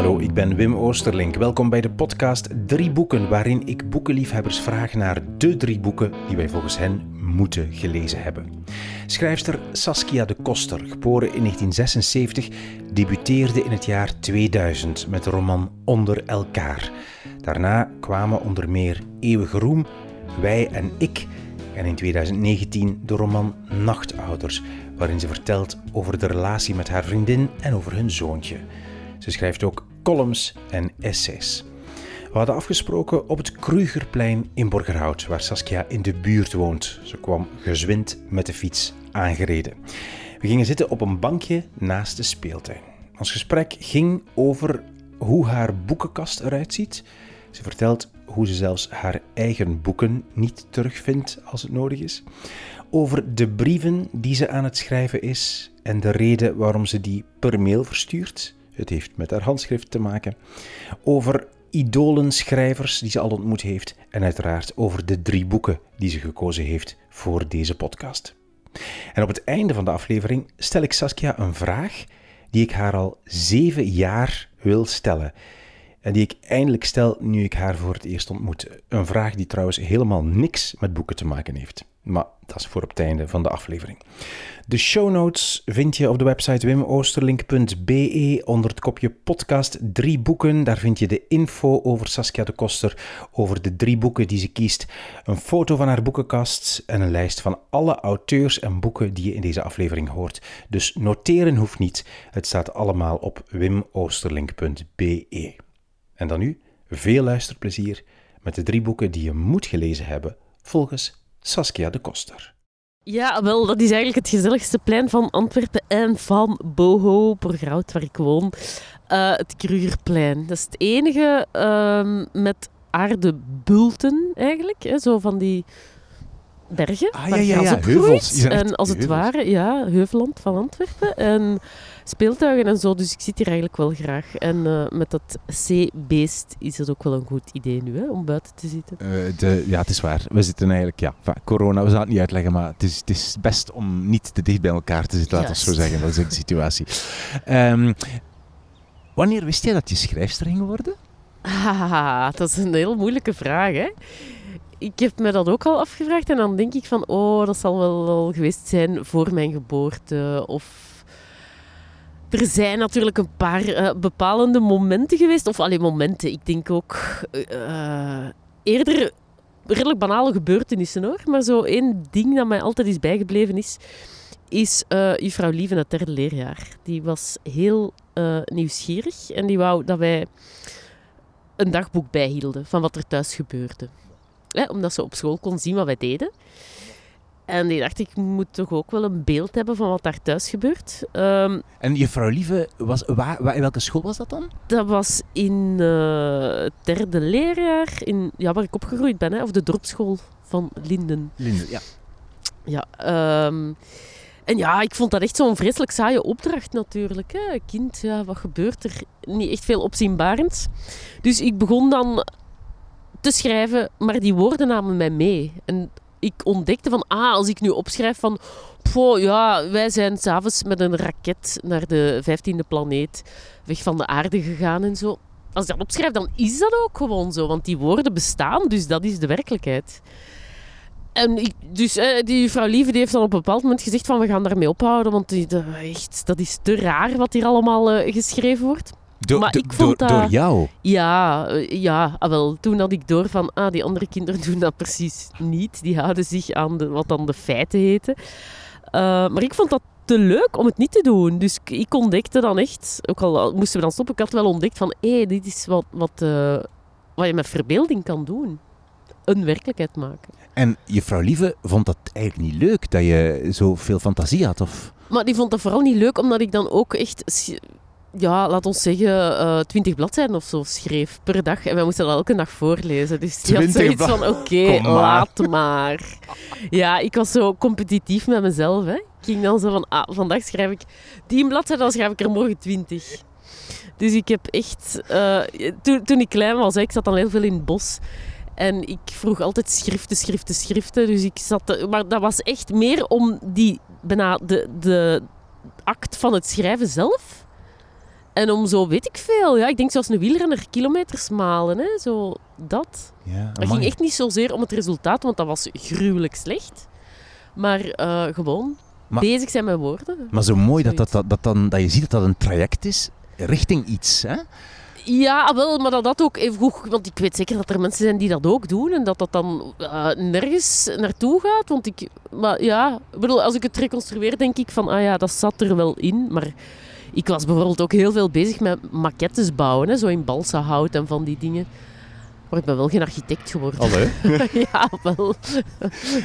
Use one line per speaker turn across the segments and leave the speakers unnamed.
Hallo, ik ben Wim Oosterlink. Welkom bij de podcast Drie Boeken, waarin ik boekenliefhebbers vraag naar de drie boeken die wij volgens hen moeten gelezen hebben. Schrijfster Saskia de Koster, geboren in 1976, debuteerde in het jaar 2000 met de roman Onder elkaar. Daarna kwamen onder meer Eeuwige Roem, Wij en Ik en in 2019 de roman Nachtouders, waarin ze vertelt over de relatie met haar vriendin en over hun zoontje. Ze schrijft ook columns en essays. We hadden afgesproken op het Krugerplein in Borgerhout, waar Saskia in de buurt woont. Ze kwam gezwind met de fiets aangereden. We gingen zitten op een bankje naast de speeltuin. Ons gesprek ging over hoe haar boekenkast eruit ziet. Ze vertelt hoe ze zelfs haar eigen boeken niet terugvindt als het nodig is. Over de brieven die ze aan het schrijven is en de reden waarom ze die per mail verstuurt. Het heeft met haar handschrift te maken. Over idolenschrijvers die ze al ontmoet heeft. En uiteraard over de drie boeken die ze gekozen heeft voor deze podcast. En op het einde van de aflevering stel ik Saskia een vraag die ik haar al zeven jaar wil stellen. En die ik eindelijk stel nu ik haar voor het eerst ontmoet. Een vraag die trouwens helemaal niks met boeken te maken heeft. Maar dat is voor op het einde van de aflevering. De show notes vind je op de website wimoosterlink.be onder het kopje podcast drie boeken. Daar vind je de info over Saskia de Koster, over de drie boeken die ze kiest, een foto van haar boekenkast en een lijst van alle auteurs en boeken die je in deze aflevering hoort. Dus noteren hoeft niet. Het staat allemaal op wimoosterlink.be. En dan nu veel luisterplezier met de drie boeken die je moet gelezen hebben volgens Saskia de Koster.
Ja, wel, dat is eigenlijk het gezelligste plein van Antwerpen en van Boho, Borgerhout, waar ik woon. Uh, het Krugerplein. Dat is het enige uh, met aardebulten, eigenlijk. Hè, zo van die bergen
ah,
waar
ja, ja, heuvels.
En als het ware, ja, Heuveland van Antwerpen. En speeltuigen en zo, dus ik zit hier eigenlijk wel graag. En uh, met dat zeebeest is het ook wel een goed idee nu, hè, om buiten te zitten.
Uh, de, ja, het is waar. We zitten eigenlijk, ja, corona, we gaan het niet uitleggen, maar het is, het is best om niet te dicht bij elkaar te zitten, laten we zo zeggen. Dat is de situatie. Um, wanneer wist jij dat je schrijfster ging worden?
Ah, dat is een heel moeilijke vraag, hè ik heb me dat ook al afgevraagd en dan denk ik van, oh, dat zal wel, wel geweest zijn voor mijn geboorte. Of er zijn natuurlijk een paar uh, bepalende momenten geweest. Of alleen momenten. Ik denk ook uh, eerder redelijk banale gebeurtenissen hoor. Maar zo één ding dat mij altijd is bijgebleven is. Is uh, juffrouw Lieve het derde leerjaar. Die was heel nieuwsgierig. En die wou dat wij een dagboek bijhielden van wat er thuis gebeurde. Omdat ze op school kon zien wat wij deden. En die dacht, ik moet toch ook wel een beeld hebben van wat daar thuis gebeurt. Um,
en juffrouw Lieve, was, waar, waar, in welke school was dat dan?
Dat was in uh, het derde leerjaar, in, ja, waar ik opgegroeid ben, hè, of de dorpsschool van Linden.
Linden, ja.
Ja, um, en ja, ik vond dat echt zo'n vreselijk saaie opdracht natuurlijk. Hè. Kind, ja, wat gebeurt er? Niet echt veel opzienbarends. Dus ik begon dan te schrijven, maar die woorden namen mij mee. En ik ontdekte van, ah, als ik nu opschrijf van, ja, wij zijn s'avonds met een raket naar de vijftiende planeet weg van de aarde gegaan en zo. Als ik dat opschrijf, dan is dat ook gewoon zo, want die woorden bestaan, dus dat is de werkelijkheid. En ik, dus eh, die vrouw Lieve die heeft dan op een bepaald moment gezegd van we gaan daarmee ophouden, want die, echt, dat is te raar wat hier allemaal uh, geschreven wordt.
Do, maar ik vond door, dat, door jou?
Ja, eh, ja ah, wel, toen had ik door van, ah, die andere kinderen doen dat precies niet. Die houden zich aan de, wat dan de feiten heten. Uh, maar ik vond dat te leuk om het niet te doen. Dus ik ontdekte dan echt, ook al moesten we dan stoppen, ik had wel ontdekt van, hé, hey, dit is wat, wat, uh, wat je met verbeelding kan doen. Een werkelijkheid maken.
En juffrouw Lieve vond dat eigenlijk niet leuk, dat je zoveel fantasie had, of...
Maar die vond dat vooral niet leuk, omdat ik dan ook echt ja, laat ons zeggen, uh, twintig bladzijden of zo schreef per dag. En wij moesten dat elke dag voorlezen. Dus die had zoiets van, oké, laat maar. Ja, ik was zo competitief met mezelf. Hè. Ik ging dan zo van, ah, vandaag schrijf ik tien bladzijden, dan schrijf ik er morgen twintig. Dus ik heb echt... Uh, toen, toen ik klein was, hè, ik zat dan heel veel in het bos. En ik vroeg altijd schriften, schriften, schriften. Dus ik zat... Maar dat was echt meer om die... Bijna de, de act van het schrijven zelf En om zo, weet ik veel, ja, ik denk zoals een wielrenner kilometers malen, hè, zo dat.
Ja,
Het ging echt niet zozeer om het resultaat, want dat was gruwelijk slecht. Maar eh, gewoon
Maar-
bezig zijn met woorden.
Maar zo mooi dat, dat, dat, dat, dan, dat je ziet dat dat een traject is richting iets. Hè?
Ja, wel, maar dat dat ook even goed... Want ik weet zeker dat er mensen zijn die dat ook doen en dat dat dan eh, nergens naartoe gaat. Want ik... Maar ja, bedoel, als ik het reconstrueer, denk ik van... Ah ja, dat zat er wel in, maar... Ik was bijvoorbeeld ook heel veel bezig met maquettes bouwen, hè, zo in balsahout en van die dingen. Maar ik ben wel geen architect geworden.
Allee.
ja, wel.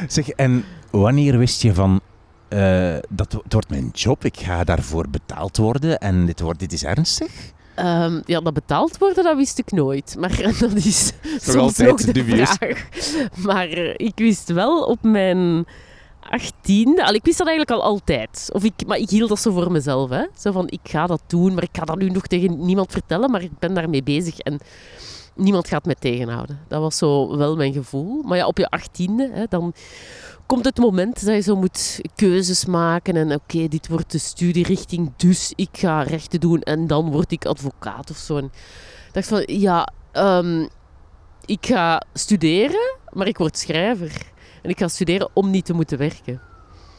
Zeg, en wanneer wist je van... eh, dat het wordt mijn job, ik ga daarvoor betaald worden en dit, wordt, dit is ernstig?
Ehm, ja, dat betaald worden, dat wist ik nooit. Maar dat is soms
altijd
nog de
dubieus.
vraag. Maar ik wist wel op mijn achttiende... Al, ik wist dat eigenlijk al altijd. Of ik, maar ik hield dat zo voor mezelf. Hè. Zo van, ik ga dat doen, maar ik ga dat nu nog tegen niemand vertellen. Maar ik ben daarmee bezig en niemand gaat me tegenhouden. Dat was zo wel mijn gevoel. Maar ja, op je achttiende, hè, dan komt het moment dat je zo moet keuzes maken. En oké, dit wordt de studierichting, dus ik ga rechten doen en dan word ik advocaat of zo. Ik dacht van, ja, ehm, ik ga studeren, maar ik word schrijver. En ik ga studeren om niet te moeten werken.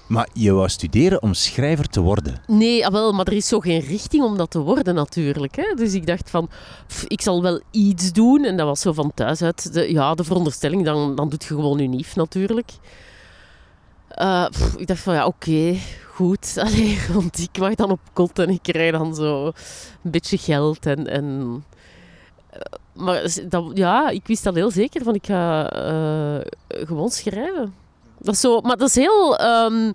Maar je wou studeren om schrijver te worden.
Nee, ah, wel, maar er is zo geen richting om dat te worden natuurlijk. Hè? Dus ik dacht van, pff, ik zal wel iets doen. En dat was zo van thuis uit. De, ja, de veronderstelling, dan, dan doet je gewoon je nief natuurlijk. Eh, pff, ik dacht van, ja, oké, goed. Allee, want ik mag dan op kot en ik krijg dan zo een beetje geld. En, en, maar ja, ik wist dat heel zeker, van ik ga eh, gewoon schrijven. Dat is zo, maar dat is heel ehm,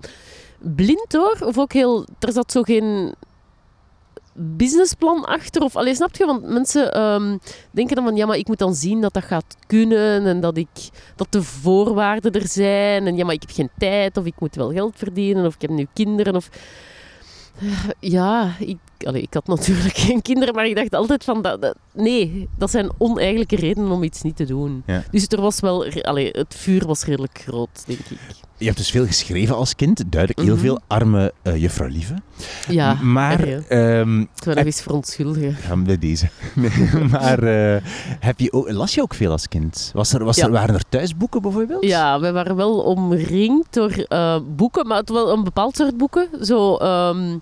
blind hoor. Of ook heel, er zat zo geen businessplan achter. Of, allee, snap je? Want mensen ehm, denken dan van, ja, maar ik moet dan zien dat dat gaat kunnen. En dat, ik, dat de voorwaarden er zijn. En ja, maar ik heb geen tijd. Of ik moet wel geld verdienen. Of ik heb nu kinderen. Of... Ja, ik, allee, ik had natuurlijk geen kinderen. Maar ik dacht altijd van, dat, dat- nee, dat zijn oneigenlijke redenen om iets niet te doen.
Ja.
Dus er was wel, allee, het vuur was redelijk groot, denk ik.
Je hebt dus veel geschreven als kind, duidelijk heel
Mhm.
veel. Arme eh, juffrouw Lieve.
Ja,
maar... ehm,
Ik wil nog eens verontschuldigen.
Ja, bij deze. Maar eh, heb je ook, las je ook veel als kind? Was er, was
Ja.
er, waren er thuisboeken bijvoorbeeld?
Ja, we waren wel omringd door eh, boeken, maar het wel een bepaald soort boeken. Zo ehm,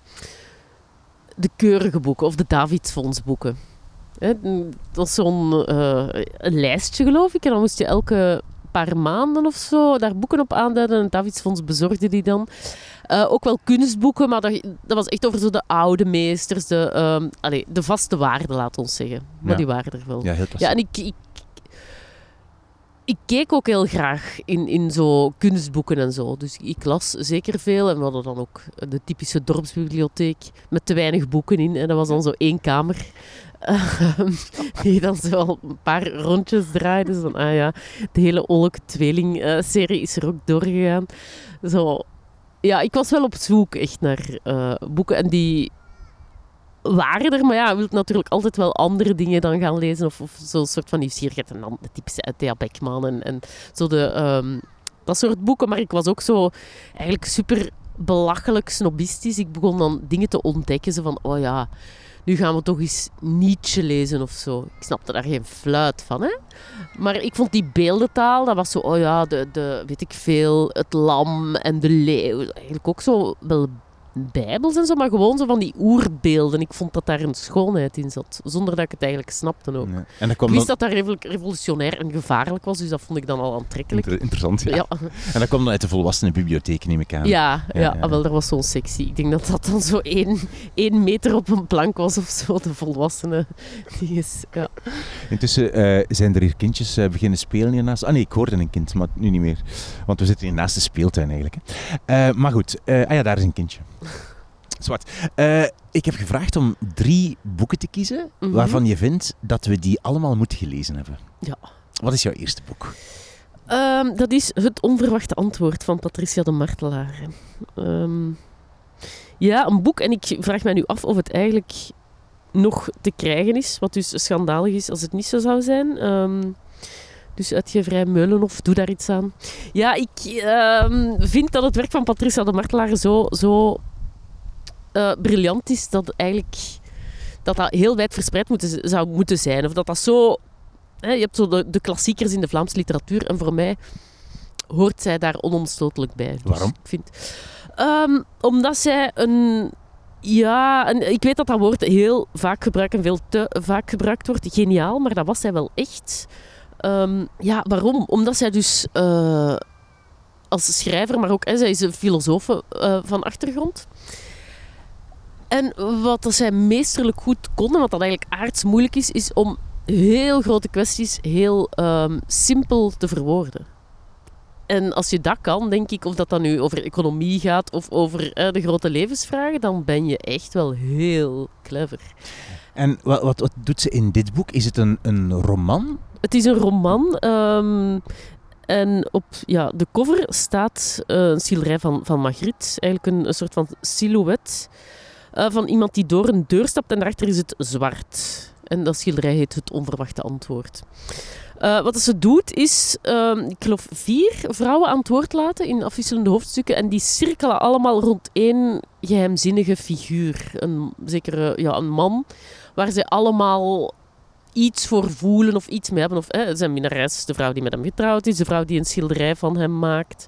de keurige boeken of de Davidsfonds boeken. Hè, dat was zo'n eh, een lijstje, geloof ik. En dan moest je elke paar maanden of zo daar boeken op aanduiden. En het Davidsfonds bezorgde die dan. Eh, ook wel kunstboeken, maar dat, dat was echt over zo de oude meesters, de, ehm, allee, de vaste waarden, laat ons zeggen. Maar
Ja.
die waren er wel.
Ja, heel.
Ja, en ik, ik, ik keek ook heel graag in, in zo kunstboeken en zo. Dus ik las zeker veel. En we hadden dan ook de typische dorpsbibliotheek met te weinig boeken in. En dat was dan zo één kamer. ehm, die dan zo een paar rondjes draaide. Dus dan, ah ja, de hele Olk Tweeling-serie is er ook doorgegaan. Zo, ja, ik was wel op zoek echt naar eh, boeken. En die waren er, maar ja, je wilt natuurlijk altijd wel andere dingen dan gaan lezen. Of, of zo'n soort van nieuwsgierigheid. En de typische Thea Beckman en, en zo de, ehm, dat soort boeken. Maar ik was ook zo eigenlijk super belachelijk snobistisch. Ik begon dan dingen te ontdekken. Zo van, oh ja, nu gaan we toch eens Nietzsche lezen of zo. Ik snapte daar geen fluit van, hè. Maar ik vond die beeldentaal, dat was zo, oh ja, de, de, weet ik veel, het lam en de leeuw. Eigenlijk ook zo wel bijbels en zo, maar gewoon zo van die oerbeelden. Ik vond dat daar een schoonheid in zat, zonder dat ik het eigenlijk snapte ook.
Ja. En
Ik wist
dan...
dat dat revo- revolutionair en gevaarlijk was, dus dat vond ik dan al aantrekkelijk.
Inter- interessant, ja.
Ja,
En dat kwam dan uit de volwassenenbibliotheek, neem ik aan.
ja, ja, ah, wel, er was zo'n sectie. Ik denk dat dat dan zo één, één meter op een plank was of zo, de volwassenen. Die is, ja.
Intussen eh, zijn er hier kindjes eh, beginnen spelen hiernaast. Ah nee, ik hoorde een kind, maar nu niet meer. Want we zitten hier naast de speeltuin eigenlijk. Hè. Eh, maar goed, ah ja, daar is een kindje. Zwart. Eh, ik heb gevraagd om drie boeken te kiezen
Mhm.
waarvan je vindt dat we die allemaal moeten gelezen hebben.
Ja.
Wat is jouw eerste boek?
Ehm, dat is Het Onverwachte Antwoord van Patricia de Martelaar. Ehm, ja, een boek. En ik vraag mij nu af of het eigenlijk nog te krijgen is. Wat dus schandalig is als het niet zo zou zijn. Ehm, dus uitgeverij Meulenhof, doe daar iets aan. Ja, ik vind dat het werk van Patricia de Martelaar zo, zo eh, briljant is dat eigenlijk... Dat dat heel wijd verspreid zou moeten zijn. Of dat dat zo... Hè, je hebt zo de, de klassiekers in de Vlaamse literatuur. En voor mij hoort zij daar onomstotelijk bij. Dus
Waarom?
Ik vind, Ehm, omdat zij een... Ja, en ik weet dat dat woord heel vaak gebruikt en veel te vaak gebruikt wordt. Geniaal, maar dat was zij wel echt. Ehm, ja, waarom? Omdat zij dus eh, als schrijver, maar ook hè, zij is een filosoof eh, van achtergrond. En wat dat zij meesterlijk goed kon, en wat dat eigenlijk aardsmoeilijk is, is om heel grote kwesties heel ehm, simpel te verwoorden. En als je dat kan, denk ik, of dat dan nu over economie gaat of over eh, de grote levensvragen, dan ben je echt wel heel clever.
En wat, wat, wat doet ze in dit boek? Is het een, een roman?
Het is een roman. ehm, en op ja, de cover staat eh, een schilderij van, van Magritte. Eigenlijk een, een soort van silhouet eh, van iemand die door een deur stapt en daarachter is het zwart. En dat schilderij heet Het Onverwachte Antwoord. Eh, wat ze doet is, ehm, ik geloof, vier vrouwen aan het woord laten in afwisselende hoofdstukken. En die cirkelen allemaal rond één geheimzinnige figuur. Een, zekere ja, een man, waar ze allemaal iets voor voelen of iets mee hebben. Of, zijn minnares, de vrouw die met hem getrouwd is, de vrouw die een schilderij van hem maakt.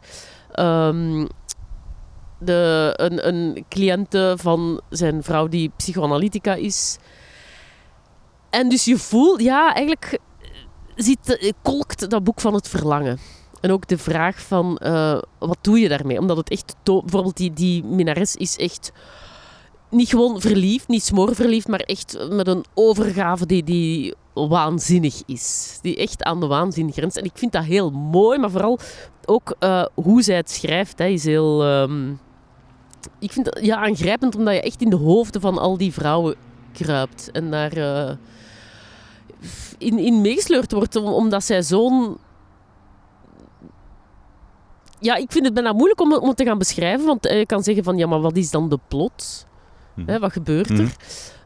Ehm, de, een, een cliënte van zijn vrouw die psychoanalytica is. En dus je voelt, ja, eigenlijk ziet, eh, kolkt dat boek van het verlangen. En ook de vraag van, eh, wat doe je daarmee? Omdat het echt... Bijvoorbeeld die, die minnares is echt niet gewoon verliefd, niet smoorverliefd, maar echt met een overgave die, die waanzinnig is. Die echt aan de waanzin grenst. En ik vind dat heel mooi, maar vooral ook eh, hoe zij het schrijft, hè, is heel... ehm, ik vind dat ja, aangrijpend, omdat je echt in de hoofden van al die vrouwen kruipt. En daar... eh, in, in meegesleurd wordt, om- omdat zij zo'n... Ja, ik vind het bijna moeilijk om, om het te gaan beschrijven, want eh, je kan zeggen van, ja, maar wat is dan de plot?
Mhm.
Hè, wat gebeurt
Mhm.
er?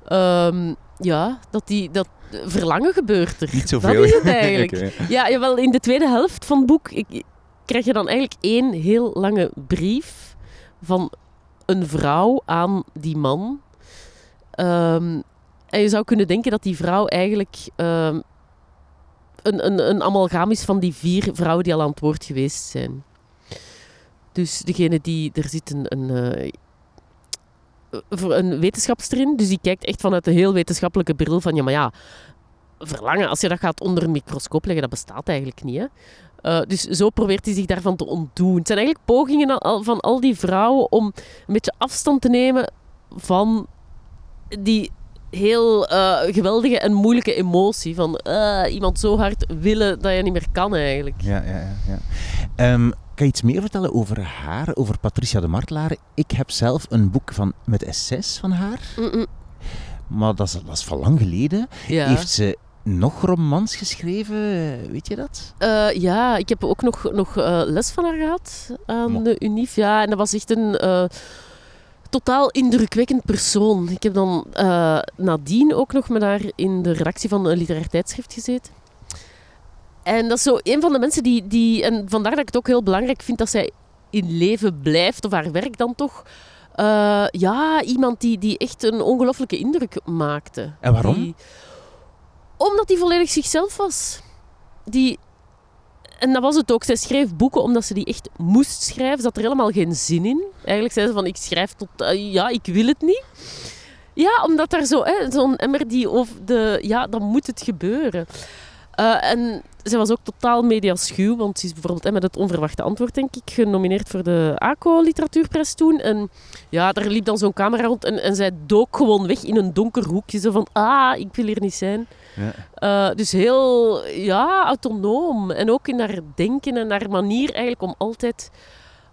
Ehm, ja, dat, die, dat verlangen gebeurt er.
Niet zoveel.
Dat is het eigenlijk. Ja, jawel, in de tweede helft van het boek ik, krijg je dan eigenlijk één heel lange brief van een vrouw aan die man. Ehm, en je zou kunnen denken dat die vrouw eigenlijk ehm, een, een, een amalgam is van die vier vrouwen die al aan het woord geweest zijn. Dus degene die... Er zit een... een eh, een wetenschapster in, dus die kijkt echt vanuit een heel wetenschappelijke bril van ja, maar ja, verlangen, als je dat gaat onder een microscoop leggen, dat bestaat eigenlijk niet. Hè? Eh, dus zo probeert hij zich daarvan te ontdoen. Het zijn eigenlijk pogingen van al die vrouwen om een beetje afstand te nemen van die heel eh, geweldige en moeilijke emotie. Van eh, iemand zo hard willen dat je niet meer kan eigenlijk.
Ja, ja, ja. ja. Ehm, kan je iets meer vertellen over haar, over Patricia de Martelaar? Ik heb zelf een boek van, met essays van haar, maar dat is, dat is van lang geleden.
Ja.
Heeft ze nog romans geschreven? Weet je dat?
Eh, ja, ik heb ook nog, nog eh, les van haar gehad aan
Mo.
de UNIF. Ja, en dat was echt een eh, totaal indrukwekkend persoon. Ik heb dan eh, nadien ook nog met haar in de redactie van een literair tijdschrift gezeten. En dat is zo een van de mensen die, die... En vandaar dat ik het ook heel belangrijk vind dat zij in leven blijft, of haar werk dan toch. Eh, ja, iemand die, die echt een ongelooflijke indruk maakte.
En waarom?
Die- omdat hij volledig zichzelf was. Die en dat was het ook. Zij schreef boeken omdat ze die echt moest schrijven. Ze had er helemaal geen zin in. Eigenlijk zei ze van, ik schrijf tot... eh, ja, ik wil het niet. Ja, omdat daar Zo'n emmer die over de... Ja, dan moet het gebeuren. Eh, en zij was ook totaal mediaschuw. Want ze is bijvoorbeeld hè, met het onverwachte antwoord, denk ik, genomineerd voor de ACO Literatuurprijs toen. En ja, daar liep dan zo'n camera rond. En, en zij dook gewoon weg in een donker hoekje. Zo van, ah, ik wil hier niet zijn.
Ja.
Eh, dus heel ja, autonoom. En ook in haar denken en haar manier eigenlijk om altijd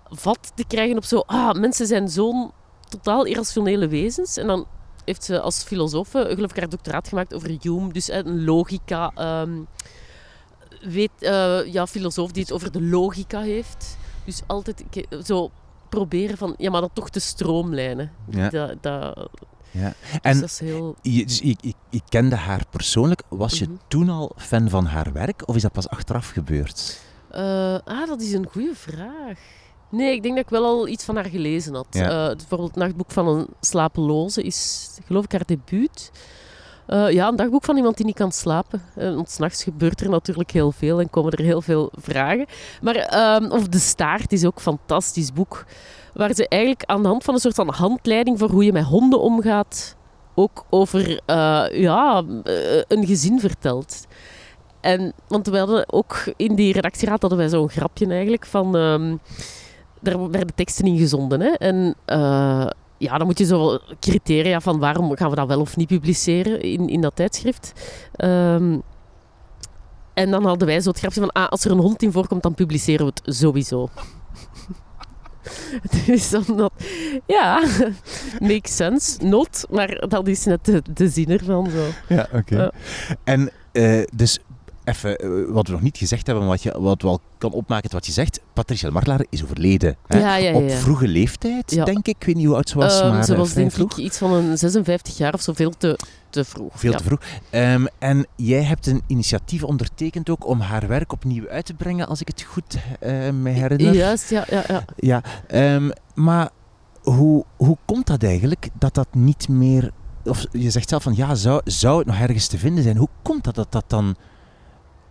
vat te krijgen op zo... Ah, mensen zijn zo'n totaal irrationele wezens. En dan heeft ze als filosoof, geloof ik, haar doctoraat gemaakt over Hume. Dus eh, een logica... ehm, weet, eh, ja, filosoof die het over de logica heeft. Dus altijd zo proberen van... Ja, maar dat toch te stroomlijnen.
Ja.
Dat, dat,
Ja.
dus
En
is heel...
je, dus ik, ik, ik kende haar persoonlijk. Was je
Mhm.
toen al fan van haar werk of is dat pas achteraf gebeurd?
Eh, ah, dat is een goede vraag. Nee, ik denk dat ik wel al iets van haar gelezen had.
Ja.
Eh, bijvoorbeeld het nachtboek van een slapeloze is, geloof ik, haar debuut. Eh, ja, een dagboek van iemand die niet kan slapen. Uh, want s'nachts gebeurt er natuurlijk heel veel en komen er heel veel vragen. Maar, ehm, of De Staart is ook een fantastisch boek. Waar ze eigenlijk aan de hand van een soort van handleiding voor hoe je met honden omgaat, ook over uh, ja, een gezin vertelt. En, want we hadden ook in die redactieraad hadden wij zo'n grapje eigenlijk van... Um, daar werden teksten in gezonden. Hè? En ja, dan moet je zo criteria van waarom gaan we dat wel of niet publiceren in, in dat tijdschrift. Um, en dan hadden wij zo het grapje van, ah, als er een hond in voorkomt, dan publiceren we het sowieso. dus omdat, ja, makes sense, not, maar dat is net de, de zin ervan zo.
Ja, oké. Okay. En uh, dus even eh, wat we nog niet gezegd hebben, wat, je, wat wel kan opmaken wat je zegt. Patricia Martelaar is overleden. Hè?
Ja, ja, ja,
Op vroege leeftijd, denk ik. Ik weet niet hoe oud ze was,
um,
maar
Ze was
uh,
denk
vroeg.
ik iets van een 56 jaar of zo, veel te, te vroeg.
Veel te vroeg. Um, en jij hebt een initiatief ondertekend ook om haar werk opnieuw uit te brengen, als ik het goed uh, me herinner.
Juist, ja. ja, ja.
ja um, maar hoe, hoe komt dat eigenlijk, dat dat niet meer... Of je zegt zelf van, ja, zou, zou het nog ergens te vinden zijn? Hoe komt dat dat dat dan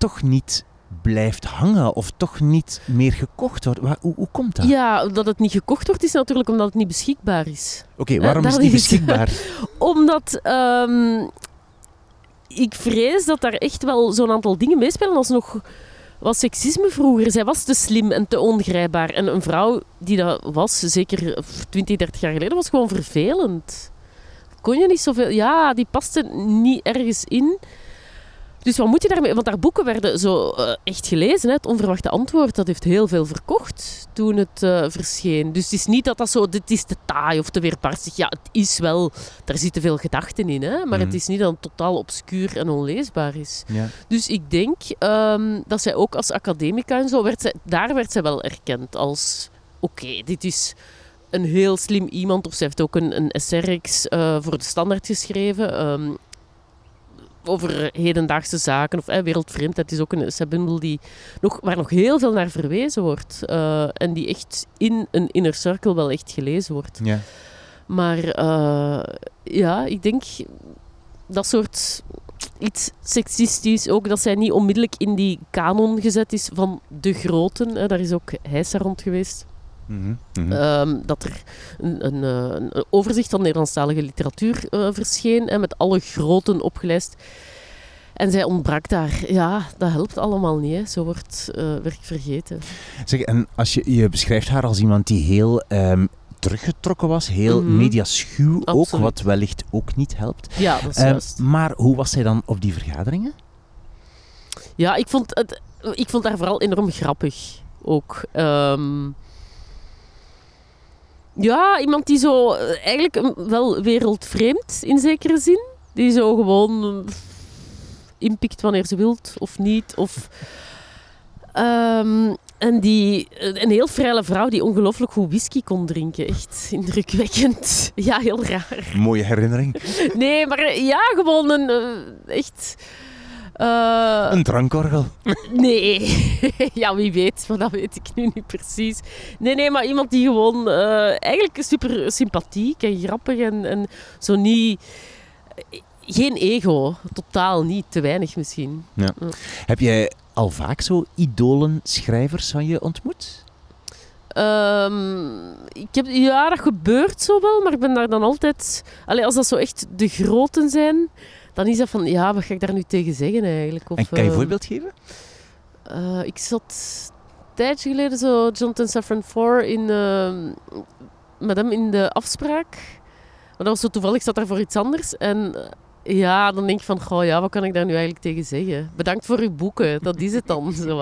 toch niet blijft hangen of toch niet meer gekocht wordt. Waar, hoe, hoe, komt dat?
Ja, dat het niet gekocht wordt is natuurlijk omdat het niet beschikbaar is.
Oké, okay, waarom uh, is het niet beschikbaar?
omdat um, ik vrees dat daar echt wel zo'n aantal dingen meespelen als nog was seksisme vroeger. Zij was te slim en te ongrijpbaar. En een vrouw die dat was, zeker 20, 30 jaar geleden, was gewoon vervelend. Kon je niet zoveel... Ja, die paste niet ergens in. Dus wat moet je daarmee? Want haar boeken werden zo uh, echt gelezen. Hè? Het onverwachte antwoord, dat heeft heel veel verkocht toen het uh, verscheen. Dus het is niet dat dat zo, dit is te taai of te weerbarstig. Ja, het is wel, daar zitten veel gedachten in. Hè? Maar mm. het is niet dat het totaal obscuur en onleesbaar is.
Ja.
Dus ik denk um, dat zij ook als academica en zo, werd zij, daar werd zij wel erkend als... Oké, okay, dit is een heel slim iemand. Of ze heeft ook een, een SRX uh, voor de standaard geschreven. Um, over hedendaagse zaken of eh, wereldvreemdheid is ook een essay die nog, waar nog heel veel naar verwezen wordt. Uh, en die echt in een inner circle wel echt gelezen wordt.
Ja.
Maar uh, ja, ik denk dat soort iets seksistisch ook, dat zij niet onmiddellijk in die kanon gezet is van de groten. Hè. Daar is ook Heisa rond geweest.
Mm -hmm.
um, dat er een, een, een, overzicht van Nederlandstalige literatuur uh, verscheen en met alle groten opgelijst. En zij ontbrak daar. Ja, dat helpt allemaal niet. Hè. Zo wordt uh, werk vergeten.
Zeg, en als je, je beschrijft haar als iemand die heel um, teruggetrokken was, heel
Mm. Mhm.
mediaschuw ook, wat wellicht ook niet helpt.
Ja, dat is
Um,
juist.
maar hoe was zij dan op die vergaderingen?
Ja, ik vond, het, ik vond haar vooral enorm grappig. Ook. Ehm, ja, iemand die zo eh, eigenlijk wel wereldvreemd in zekere zin. Die zo gewoon eh, inpikt wanneer ze wilt of niet. Of, Ehm, en die, een heel vrije vrouw die ongelooflijk goed whisky kon drinken. Echt indrukwekkend. Ja, heel raar.
Mooie herinnering.
Nee, maar eh, ja, gewoon een eh, echt... eh,
Een drankorgel.
Nee, ja, wie weet, maar dat weet ik nu niet precies. Nee, nee, maar iemand die gewoon eh, eigenlijk super sympathiek en grappig en, en zo niet. Geen ego, totaal niet, te weinig misschien.
Heb jij al vaak zo idolen schrijvers van je ontmoet?
Ehm, ik heb, ja, dat gebeurt zo wel, maar ik ben daar dan altijd... Allee, als dat zo echt de groten zijn, dan is dat van, ja, wat ga ik daar nu tegen zeggen eigenlijk? Of,
en kan je een
ehm,
voorbeeld geven?
Eh, ik zat een tijdje geleden zo Jonathan Safran Foer in, ehm, met hem in de afspraak. Maar dat was zo toevallig, ik zat daar voor iets anders. En eh, ja, dan denk ik van, goh, ja, wat kan ik daar nu eigenlijk tegen zeggen? Bedankt voor uw boeken, dat is het dan. zo.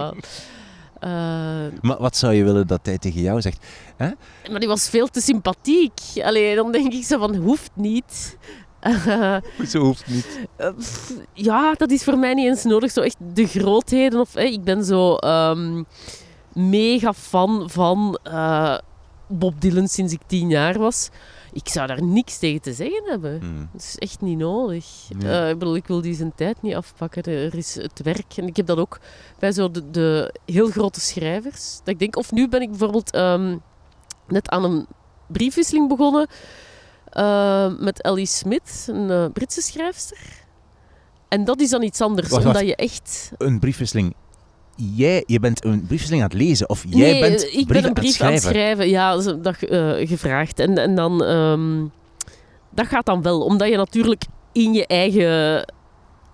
Eh,
Maar wat zou je willen dat hij tegen jou zegt?
maar die was veel te sympathiek. Allee, dan denk ik zo van, hoeft niet.
Hoezo hoeft niet?
Eh, ja, dat is voor mij niet eens nodig. Zo echt de grootheden. Of, ik ben zo ehm, mega fan van eh, Bob Dylan sinds ik tien jaar was. Ik zou daar niks tegen te zeggen hebben.
Hmm.
Dat is echt niet nodig.
Ja.
Eh, ik bedoel, ik wil die zijn tijd niet afpakken. Er is het werk. En ik heb dat ook bij zo de, de heel grote schrijvers. Dat ik denk, of nu ben ik bijvoorbeeld ehm, net aan een briefwisseling begonnen eh, met Ellie Smith, een eh, Britse schrijfster. En dat is dan iets anders,
Wacht,
omdat
wacht.
je echt...
Een briefwisseling. Jij, je bent een briefwisseling aan het lezen of jij
nee,
bent
ik ben een brief aan het schrijven. Ja, dat is een dag eh, gevraagd. En, en dan... ehm, dat gaat dan wel, omdat je natuurlijk in je eigen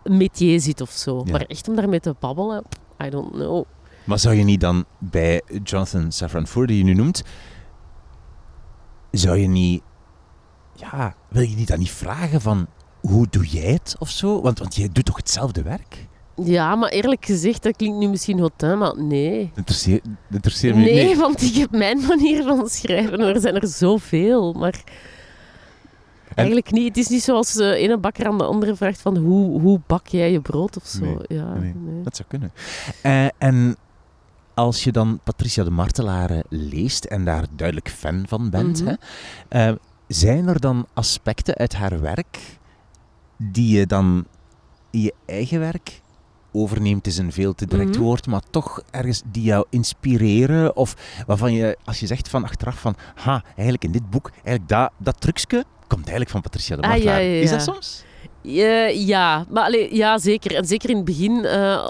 métier zit of zo.
Ja.
Maar echt om daarmee te babbelen, I don't know.
Maar zou je niet dan bij Jonathan Safran Foer, die je nu noemt, zou je niet, ja, wil je niet dan niet vragen van hoe doe jij het of zo? Want, want jij doet toch hetzelfde werk?
Ja, maar eerlijk gezegd, dat klinkt nu misschien hotel, maar nee.
Dat interesseert me
Nee,
niet.
want ik heb mijn manier van schrijven. Er zijn er zoveel, maar... Eigenlijk niet. Het is niet zoals de ene bakker aan de andere vraagt van hoe, hoe bak jij je brood of zo.
Nee,
ja,
nee.
nee.
Dat zou kunnen. Eh, en als je dan Patricia de Martelare leest en daar duidelijk fan van bent,
Mhm.
hè, eh, zijn er dan aspecten uit haar werk die je dan in je eigen werk overneemt, is een veel te direct
Mhm.
woord, maar toch ergens die jou inspireren of waarvan je, als je zegt van achteraf van, ha, eigenlijk in dit boek, eigenlijk dat, dat trucje komt eigenlijk van Patricia de
Ah, ja, ja,
Is dat soms?
Ja, ja, maar allee, ja, zeker. En zeker in het begin, eh, eh,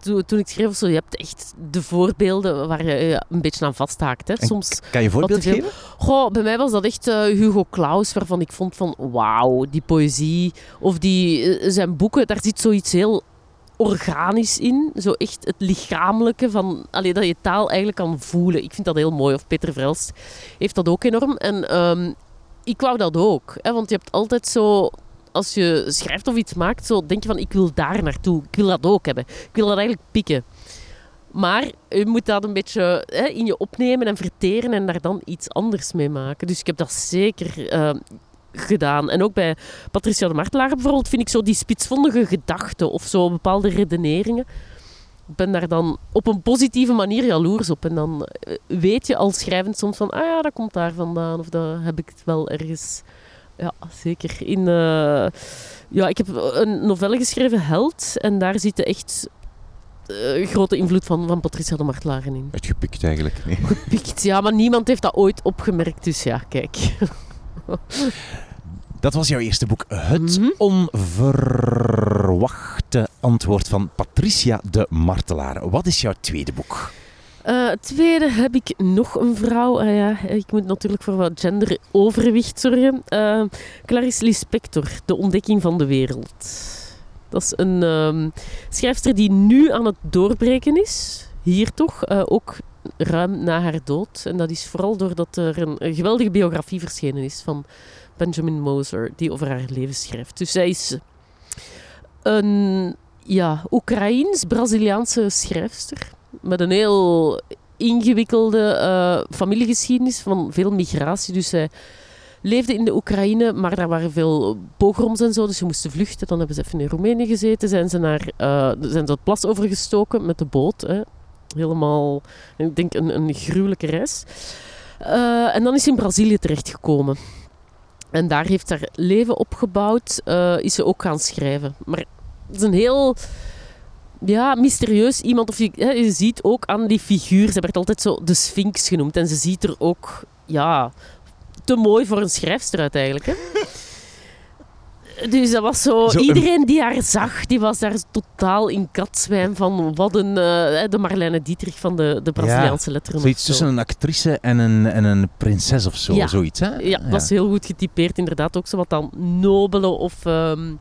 toen, toen ik schreef, zo, je hebt echt de voorbeelden waar je je een beetje aan vasthaakt. Hè. Soms,
Kan je een voorbeeld geven?
goh, bij mij was dat echt eh, Hugo Claus, waarvan ik vond van, wauw, die poëzie. Of die, eh, zijn boeken, daar zit zoiets heel organisch in. Zo echt het lichamelijke van, allee, dat je taal eigenlijk kan voelen. Ik vind dat heel mooi. Of Peter Vrelst heeft dat ook enorm. En ehm, ik wou dat ook. Hè, want je hebt altijd zo... Als je schrijft of iets maakt, zo denk je van ik wil daar naartoe. Ik wil dat ook hebben. Ik wil dat eigenlijk pikken. Maar je moet dat een beetje hè, in je opnemen en verteren en daar dan iets anders mee maken. Dus ik heb dat zeker eh, gedaan. En ook bij Patricia de Martelaar bijvoorbeeld vind ik zo die spitsvondige gedachten of zo bepaalde redeneringen. Ik ben daar dan op een positieve manier jaloers op. En dan eh, weet je als schrijvend soms van, ah ja, dat komt daar vandaan. Of dat heb ik het wel ergens... Ja, zeker. In, eh, ja, ik heb een novelle geschreven, Held. En daar zit echt eh, grote invloed van, van Patricia de Martelaar in.
Uitgepikt eigenlijk. Nee.
Pikt, ja, maar niemand heeft dat ooit opgemerkt. Dus ja, kijk.
Dat was jouw eerste boek. Het
Mhm.
onverwachte antwoord van Patricia de Martelaar. Wat is jouw tweede boek?
Eh, tweede heb ik nog een vrouw. Ah ja, ik moet natuurlijk voor wat genderoverwicht zorgen. Eh Clarice Lispector, De ontdekking van de wereld. Dat is een ehm, schrijfster die nu aan het doorbreken is. Hier toch, eh, ook ruim na haar dood. En dat is vooral doordat er een, geweldige biografie verschenen is van Benjamin Moser, die over haar leven schrijft. Dus zij is een ja, Oekraïens-Braziliaanse schrijfster met een heel ingewikkelde eh, familiegeschiedenis van veel migratie. Dus zij leefde in de Oekraïne, maar daar waren veel pogroms en zo, dus ze moesten vluchten. Dan hebben ze even in Roemenië gezeten, zijn ze, naar, eh, zijn ze het plas overgestoken met de boot. Hè. Helemaal, ik denk, een, een gruwelijke reis. Eh, en dan is ze in Brazilië terechtgekomen. En daar heeft haar leven opgebouwd, is ze ook gaan schrijven. Maar het is een heel ja, mysterieus iemand. Of je, hè, je ziet ook aan die figuur, ze werd altijd zo de Sphinx genoemd. En ze ziet er ook ja, te mooi voor een schrijfster uit eigenlijk. Hè. Dus dat was zo,
Zo een-
iedereen die haar zag, die was daar totaal in katzwijn van wat een, eh, de Marlene Dietrich van de, de Braziliaanse letteren.
Zoiets
zo.
tussen een actrice en een, en een prinses of zo.
Ja.
Zoiets, hè?
Ja, dat is heel goed getypeerd. Inderdaad, ook zo wat dan nobele of... ehm,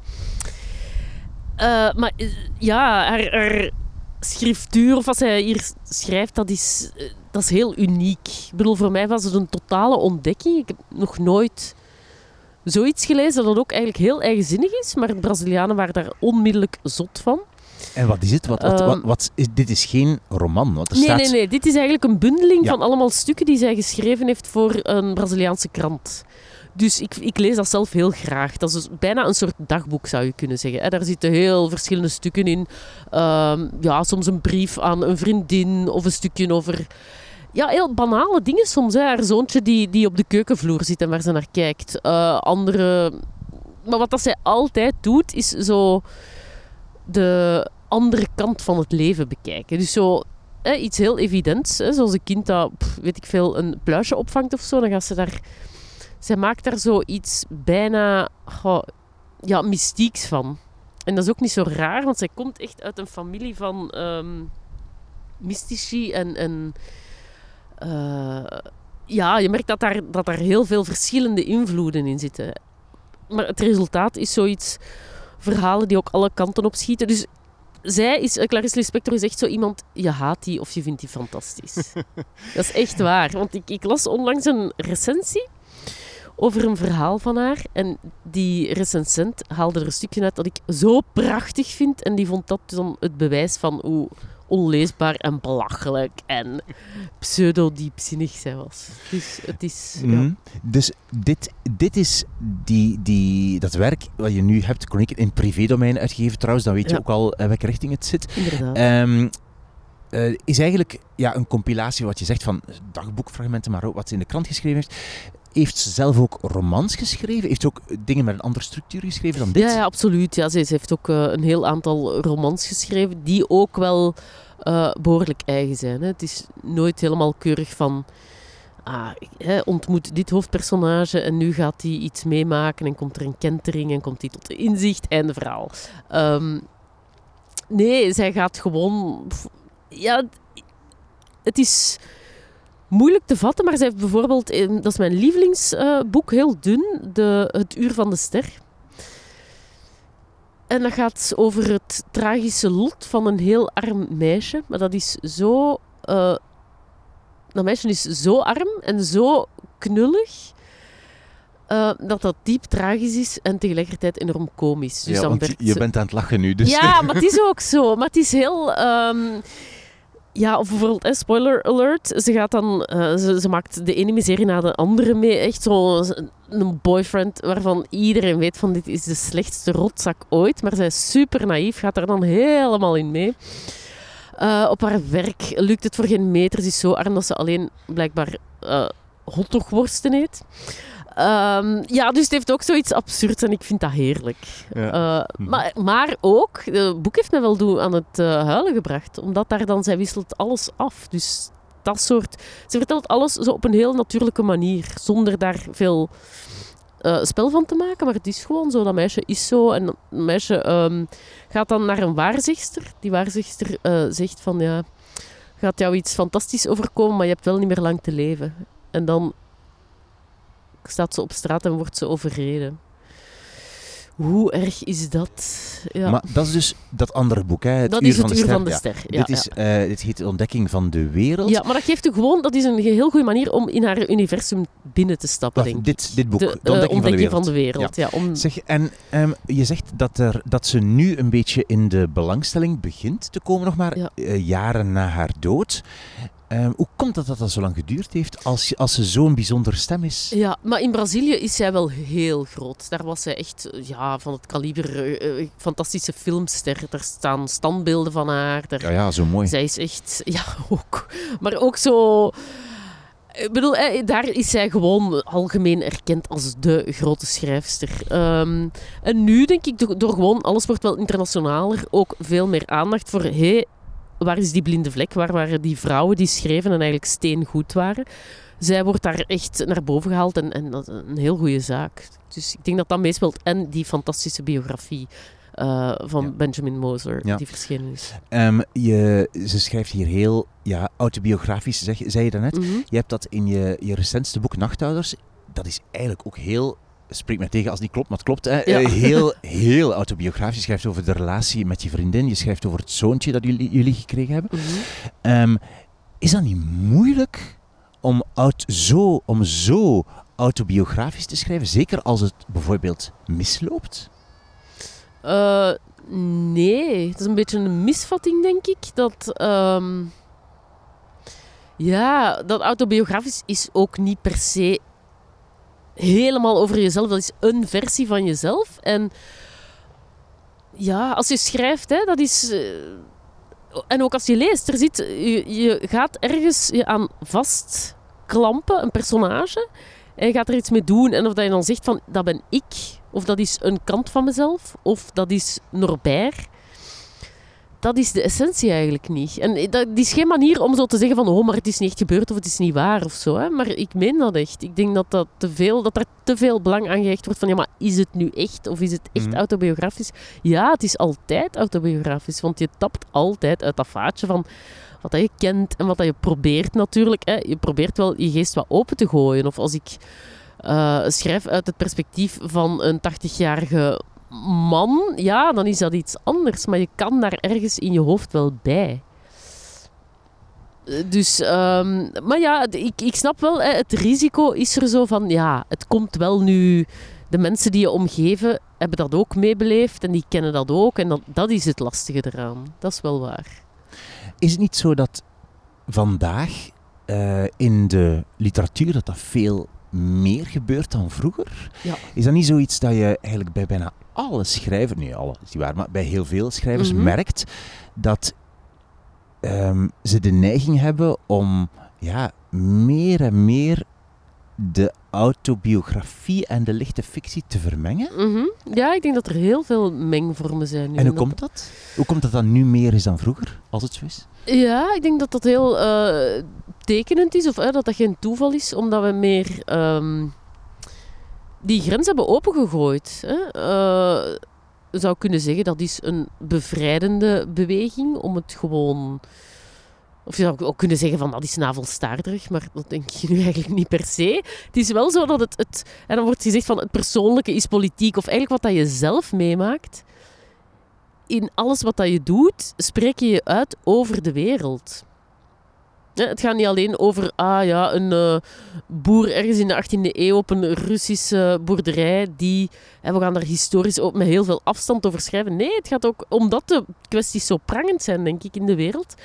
eh, maar eh, ja, haar, haar schriftuur, of wat zij hier schrijft, dat is, eh, dat is heel uniek. Ik bedoel, voor mij was het een totale ontdekking. Ik heb nog nooit zoiets gelezen dat ook eigenlijk heel eigenzinnig is, maar de Brazilianen waren daar onmiddellijk zot van.
En wat is het? Wat, wat,
Ehm,
wat, wat is, dit is geen roman. Want er
Nee,
staat...
nee, nee. Dit is eigenlijk een bundeling
Ja.
van allemaal stukken die zij geschreven heeft voor een Braziliaanse krant. Dus ik, ik lees dat zelf heel graag. Dat is dus bijna een soort dagboek, zou je kunnen zeggen. Daar zitten heel verschillende stukken in. Ehm, ja, soms een brief aan een vriendin of een stukje over... Ja, heel banale dingen soms. Hè. Haar zoontje die, die op de keukenvloer zit en waar ze naar kijkt. Eh, andere... Maar wat dat zij altijd doet, is zo de andere kant van het leven bekijken. Dus zo iets heel evidents, zoals een kind dat, weet ik veel, een pluisje opvangt of zo, dan gaat ze daar... Zij maakt daar zoiets bijna goh, ja, mystieks van. En dat is ook niet zo raar, want zij komt echt uit een familie van ehm, mystici en... en eh, ja, je merkt dat daar, dat daar heel veel verschillende invloeden in zitten. Maar het resultaat is zoiets... Verhalen die ook alle kanten op schieten. Dus zij is, eh, Clarice Lispector is echt zo iemand, je haat die of je vindt die fantastisch. dat is echt waar. Want ik, ik las onlangs een recensie over een verhaal van haar. En die recensent haalde er een stukje uit dat ik zo prachtig vind. En die vond dat dan het bewijs van hoe onleesbaar en belachelijk en pseudo-diepzinnig zij was. Dus het is... Ja.
Mhm. Dus dit, dit is die, die, dat werk wat je nu hebt, kon ik in privédomein uitgeven trouwens, dan weet je ook al in welke richting het zit.
Inderdaad.
Ehm, eh, is eigenlijk ja, een compilatie wat je zegt van dagboekfragmenten, maar ook wat ze in de krant geschreven heeft. Heeft ze zelf ook romans geschreven? Heeft ze ook dingen met een andere structuur geschreven dan dit?
Ja, absoluut. Ja, ze, heeft ook eh, een heel aantal romans geschreven die ook wel eh, behoorlijk eigen zijn. Hè. Het is nooit helemaal keurig van... Ah, ontmoet dit hoofdpersonage en nu gaat hij iets meemaken en komt er een kentering en komt hij tot inzicht. Einde verhaal. Ehm, nee, zij gaat gewoon... Ja, het is moeilijk te vatten, maar zij heeft bijvoorbeeld... Dat is mijn lievelingsboek, heel dun, de, Het Uur van de Ster. En dat gaat over het tragische lot van een heel arm meisje. Maar dat is zo... eh, dat meisje is zo arm en zo knullig... eh, dat dat diep tragisch is en tegelijkertijd enorm komisch. Dus
Ja, want je bent aan het lachen nu. Dus.
ja, maar het is ook zo. Maar het is heel... ehm, ja, of bijvoorbeeld, spoiler alert, ze gaat dan... eh, ze, maakt de ene miserie na de andere mee. Echt zo een boyfriend waarvan iedereen weet van dit is de slechtste rotzak ooit. Maar zij is super naïef, gaat er dan helemaal in mee. Eh, op haar werk lukt het voor geen meter. Ze is zo arm dat ze alleen blijkbaar eh hotdogworsten eet. Ehm, ja, dus het heeft ook zoiets absurds en ik vind dat heerlijk.
Ja.
Eh,
Mhm.
maar, maar ook, het boek heeft me wel doen aan het eh, huilen gebracht. Omdat daar dan, zij wisselt alles af. Dus dat soort... Ze vertelt alles zo op een heel natuurlijke manier. Zonder daar veel eh, spel van te maken. Maar het is gewoon zo. Dat meisje is zo. En dat meisje ehm, gaat dan naar een waarzegster. Die waarzegster zegt van, ja... Gaat jou iets fantastisch overkomen, maar je hebt wel niet meer lang te leven. En dan staat ze op straat en wordt ze overreden. Hoe erg is dat? Ja.
Maar dat is dus dat andere boek, hè? Het
dat
Uur
is
van
het
de
uur
Ster.
van de ster. Ja,
dit, is, eh, dit heet de ontdekking van de wereld.
ja, maar dat geeft u gewoon, dat is een heel goede manier om in haar universum binnen te stappen, denk
dit,
ik.
dit boek,
de,
de,
eh,
ontdekking, van de wereld.
van de wereld. Ja. om,
Zeg, en ehm, je zegt dat, er, dat ze nu een beetje in de belangstelling begint te komen, nog maar eh, jaren na haar dood. Ehm, hoe komt het dat dat zo lang geduurd heeft als, je- als ze zo'n bijzondere stem is?
ja, maar in Brazilië is zij wel heel groot. Daar was zij echt eh, ja, van het kaliber eh, eh, fantastische filmster. Er staan standbeelden van haar. Daar,
Ja, ja, zo mooi.
Zij is echt, ja, ook. Maar ook zo. Ik bedoel, eh, daar is zij gewoon algemeen erkend als de grote schrijfster. Ehm, en nu denk ik, door, gewoon, alles wordt wel internationaler, ook veel meer aandacht voor, hé, waar is die blinde vlek? Waar waren die vrouwen die schreven en eigenlijk steengoed waren? Zij wordt daar echt naar boven gehaald en, en dat is een heel goede zaak. Dus ik denk dat dat meespeelt. En die fantastische biografie eh, van
Ja.
Benjamin Moser,
Ja.
die verschenen is.
Ehm, je, ze schrijft hier heel ja, autobiografisch, zeg, zei je daarnet.
Mhm.
Je hebt dat in je, je recentste boek Nachthouders. Dat is eigenlijk ook heel. Spreek me tegen als het niet klopt, maar het klopt. Hè.
Ja.
Eh, heel, heel autobiografisch. Je schrijft over de relatie met je vriendin. Je schrijft over het zoontje dat jullie, jullie gekregen hebben.
Mhm.
Ehm, is dat niet moeilijk om, oud, zo, om zo autobiografisch te schrijven? Zeker als het bijvoorbeeld misloopt?
Eh, nee, het is een beetje een misvatting, denk ik. Dat, ehm, ja, dat autobiografisch is ook niet per se helemaal over jezelf. Dat is een versie van jezelf. En ja, als je schrijft, hè, dat is... eh, en ook als je leest, er zit, je, je gaat ergens je aan vastklampen, een personage. En gaat er iets mee doen. En of dat je dan zegt van, dat ben ik. Of dat is een kant van mezelf. Of dat is Norbert. Dat is de essentie eigenlijk niet. En dat, die is geen manier om zo te zeggen van oh, maar het is niet echt gebeurd of het is niet waar of zo. Hè. Maar ik meen dat echt. Ik denk dat, dat, te veel, dat er te veel belang aan gehecht wordt van ja, maar is het nu echt of is het echt
Mhm.
autobiografisch? Ja, het is altijd autobiografisch, want je tapt altijd uit dat vaatje van wat dat je kent en wat dat je probeert natuurlijk. Hè. Je probeert wel je geest wat open te gooien. Of als ik eh, schrijf uit het perspectief van een 80-jarige man, ja, dan is dat iets anders. Maar je kan daar ergens in je hoofd wel bij. Eh, Dus, ehm, maar ja, ik, ik snap wel, hè, het risico is er zo van, ja, het komt wel nu. De mensen die je omgeven hebben dat ook meebeleefd en die kennen dat ook. En dat, dat is het lastige eraan. Dat is wel waar.
Is het niet zo dat vandaag eh, in de literatuur dat dat veel meer gebeurt dan vroeger?
Ja.
Is dat niet zoiets dat je eigenlijk bij bijna alle schrijvers, nee alle is niet waar, maar bij heel veel schrijvers
Mhm.
merkt dat ehm, ze de neiging hebben om ja, meer en meer de autobiografie en de lichte fictie te vermengen?
Mhm. Ja, ik denk dat er heel veel mengvormen zijn. nu
En hoe komt dat? Hoe komt dat dat nu meer is dan vroeger, als het zo is?
Ja, ik denk dat dat heel eh, tekenend is, of dat dat geen toeval is, omdat we meer ehm, die grens hebben opengegooid. Hè. Eh, je zou kunnen zeggen dat is een bevrijdende beweging om het gewoon. Of je zou ook kunnen zeggen van dat is navelstaarderig, maar dat denk ik nu eigenlijk niet per se. Het is wel zo dat het, het en dan wordt gezegd van het persoonlijke is politiek, of eigenlijk wat dat je zelf meemaakt. In alles wat dat je doet, spreek je je uit over de wereld. Het gaat niet alleen over ah, ja, een eh, boer ergens in de 18e eeuw op een Russische boerderij. Die, en we gaan daar historisch ook met heel veel afstand over schrijven. Nee, het gaat ook omdat de kwesties zo prangend zijn, denk ik, in de wereld.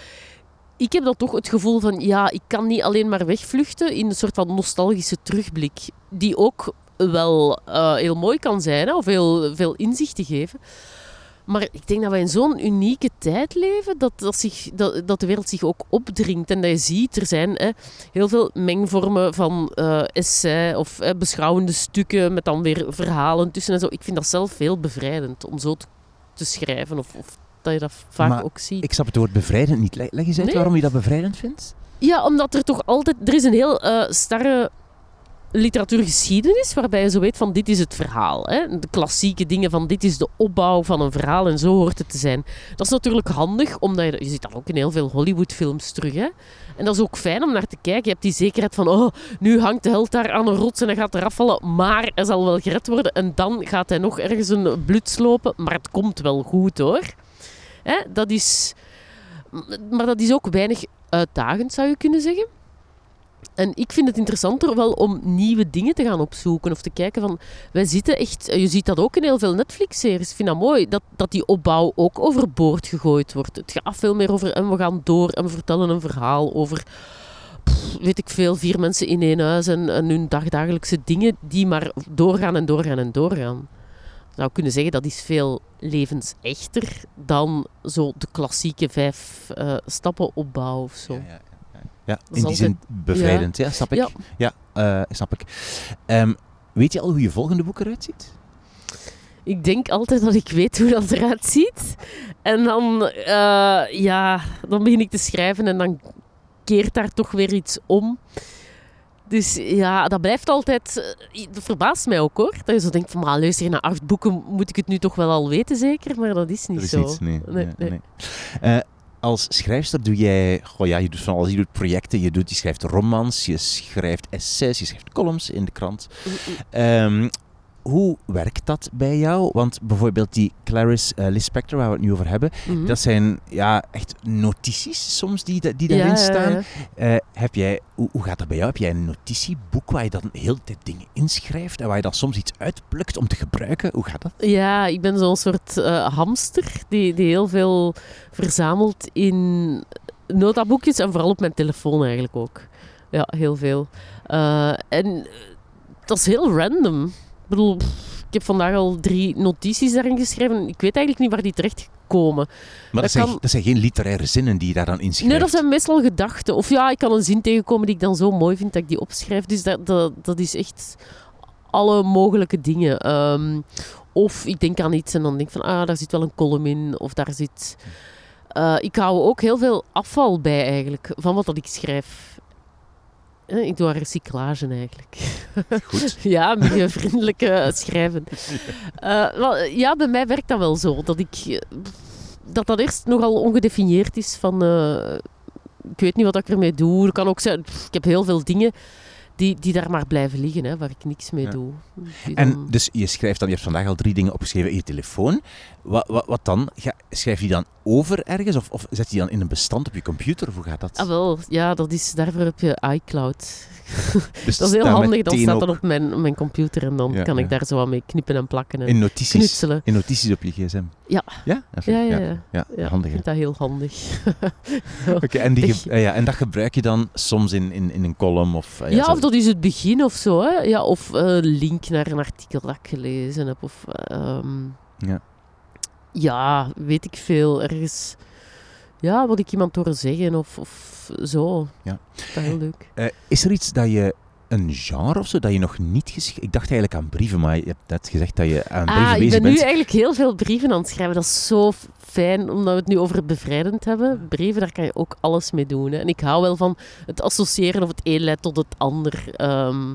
Ik heb dan toch het gevoel van, ja, ik kan niet alleen maar wegvluchten in een soort van nostalgische terugblik. Die ook wel eh, heel mooi kan zijn, hè, of heel veel inzicht te geven. Maar ik denk dat wij in zo'n unieke tijd leven dat, dat, zich, dat, dat de wereld zich ook opdringt. En dat je ziet, er zijn hè, heel veel mengvormen van eh essay of hè, beschouwende stukken met dan weer verhalen tussen en zo. Ik vind dat zelf heel bevrijdend om zo te, te schrijven of, of dat je dat vaak
Maar
ook ziet.
Ik snap het woord bevrijdend niet. Leg leg eens uit
Nee.
waarom je dat bevrijdend vindt.
Ja, omdat er toch altijd... Er is een heel eh starre literatuurgeschiedenis waarbij je zo weet van dit is het verhaal. Hè? De klassieke dingen van dit is de opbouw van een verhaal en zo hoort het te zijn. Dat is natuurlijk handig, omdat je... Je ziet dat ook in heel veel Hollywoodfilms terug. Hè? En dat is ook fijn om naar te kijken. Je hebt die zekerheid van oh, nu hangt de held daar aan een rots en hij gaat eraf vallen, maar hij zal wel gered worden. En dan gaat hij nog ergens een bluts lopen, maar het komt wel goed hoor. Hè? Dat is... Maar dat is ook weinig uitdagend, zou je kunnen zeggen. En ik vind het interessanter wel om nieuwe dingen te gaan opzoeken of te kijken van... Wij zitten echt... Je ziet dat ook in heel veel Netflix-series. Ik vind dat mooi, dat, dat die opbouw ook overboord gegooid wordt. Het gaat veel meer over... En we gaan door en we vertellen een verhaal over... weet ik veel, vier mensen in één huis en, hun dagdagelijkse dingen die maar doorgaan en doorgaan en doorgaan. Zou kunnen zeggen dat is veel levensechter dan zo de klassieke vijf eh, stappen opbouw of zo.
Ja. in die
altijd-
zin bevrijdend, ja, snap ik.
Ja.
Eh, snap ik. Ehm, weet je al hoe je volgende boek eruit ziet?
Ik denk altijd dat ik weet hoe dat eruit ziet. En dan, eh, ja, dan begin ik te schrijven en dan keert daar toch weer iets om. Dus ja, dat blijft altijd... eh, Dat verbaast mij ook hoor. Dat je zo denkt van, maar luister, na acht boeken moet ik het nu toch wel al weten zeker? Maar dat is niet
Dat is
zo.
niets, nee.
Nee, nee.
nee. Als schrijfster doe jij, goh ja, je doet van alles. Je doet projecten, je, doet, je schrijft romans, je schrijft essays, je schrijft columns in de krant. Ehm, hoe werkt dat bij jou? Want bijvoorbeeld die Clarice eh, Lispector, waar we het nu over hebben,
Mhm.
dat zijn ja, echt notities soms die, die daarin
ja,
staan.
ja.
Eh, heb jij, hoe, hoe gaat dat bij jou? Heb jij een notitieboek waar je dan heel de tijd dingen inschrijft en waar je dan soms iets uitplukt om te gebruiken? Hoe gaat dat?
Ja, ik ben zo'n soort eh, hamster die, die heel veel verzamelt in notaboekjes en vooral op mijn telefoon eigenlijk ook. Ja, heel veel. En dat is heel random. Ik bedoel, pff, ik heb vandaag al drie notities daarin geschreven. Ik weet eigenlijk niet waar die terecht komen.
Maar
Dat
dat, zijn,
kan-
dat zijn geen literaire zinnen die je daar dan inschrijft.
Nee, dat zijn meestal gedachten. Of ja, ik kan een zin tegenkomen die ik dan zo mooi vind dat ik die opschrijf. Dus dat, dat, dat is echt alle mogelijke dingen. Ehm, of ik denk aan iets en dan denk ik van, ah, daar zit wel een column in. Of daar zit... Eh, ik hou ook heel veel afval bij eigenlijk, van wat dat ik schrijf. Eh, Ik doe aan recyclage eigenlijk.
Goed.
ja, milieuvriendelijke schrijven. Wel, ja, bij mij werkt dat wel zo. Dat ik, dat, dat eerst nogal ongedefinieerd is van... eh, ik weet niet wat ik ermee doe. Kan ook zijn... Ik heb heel veel dingen die, die daar maar blijven liggen, hè, waar ik niks mee
Ja.
doe. Die
En
dan-
dus je schrijft dan, je hebt vandaag al drie dingen opgeschreven in je telefoon. Wat, wat, wat dan? Ga, schrijf je die dan over ergens of, of zet je die dan in een bestand op je computer? Of hoe gaat dat?
Ah, wel, ja, dat is, daarvoor heb je iCloud.
Dus
Dat is heel handig, dan
meteen
staat dat
ook
op mijn, op mijn computer en dan
Ja,
kan
ja.
ik daar zo aan mee knippen en plakken en
in notities,
knutselen.
in notities op je gsm?
Ja.
Ja? Dat vind
Ja,
ik-
ja,
ja.
ja.
Handig.
ik vind dat heel handig.
Oké, en, die eh, ja, en dat gebruik je dan soms in, in, in een column? Of, eh,
Ja, of dat is het begin of zo. Hè? Ja, of een link naar een artikel dat ik gelezen heb. Of, ehm,
Ja.
ja, weet ik veel. Ergens, ja, wat ik iemand horen zeggen of, of zo.
Ja.
Dat is heel leuk.
Eh, is er iets dat je, een genre of zo, dat je nog niet geschreven... Ik dacht eigenlijk aan brieven, maar je hebt net gezegd dat je aan brieven
Ah, ik
bezig
ben
bent.
nu eigenlijk heel veel brieven aan het schrijven. Dat is zo fijn, omdat we het nu over bevrijdend hebben. Brieven, daar kan je ook alles mee doen. Hè. En ik hou wel van het associëren of het een leidt tot het ander. Ehm,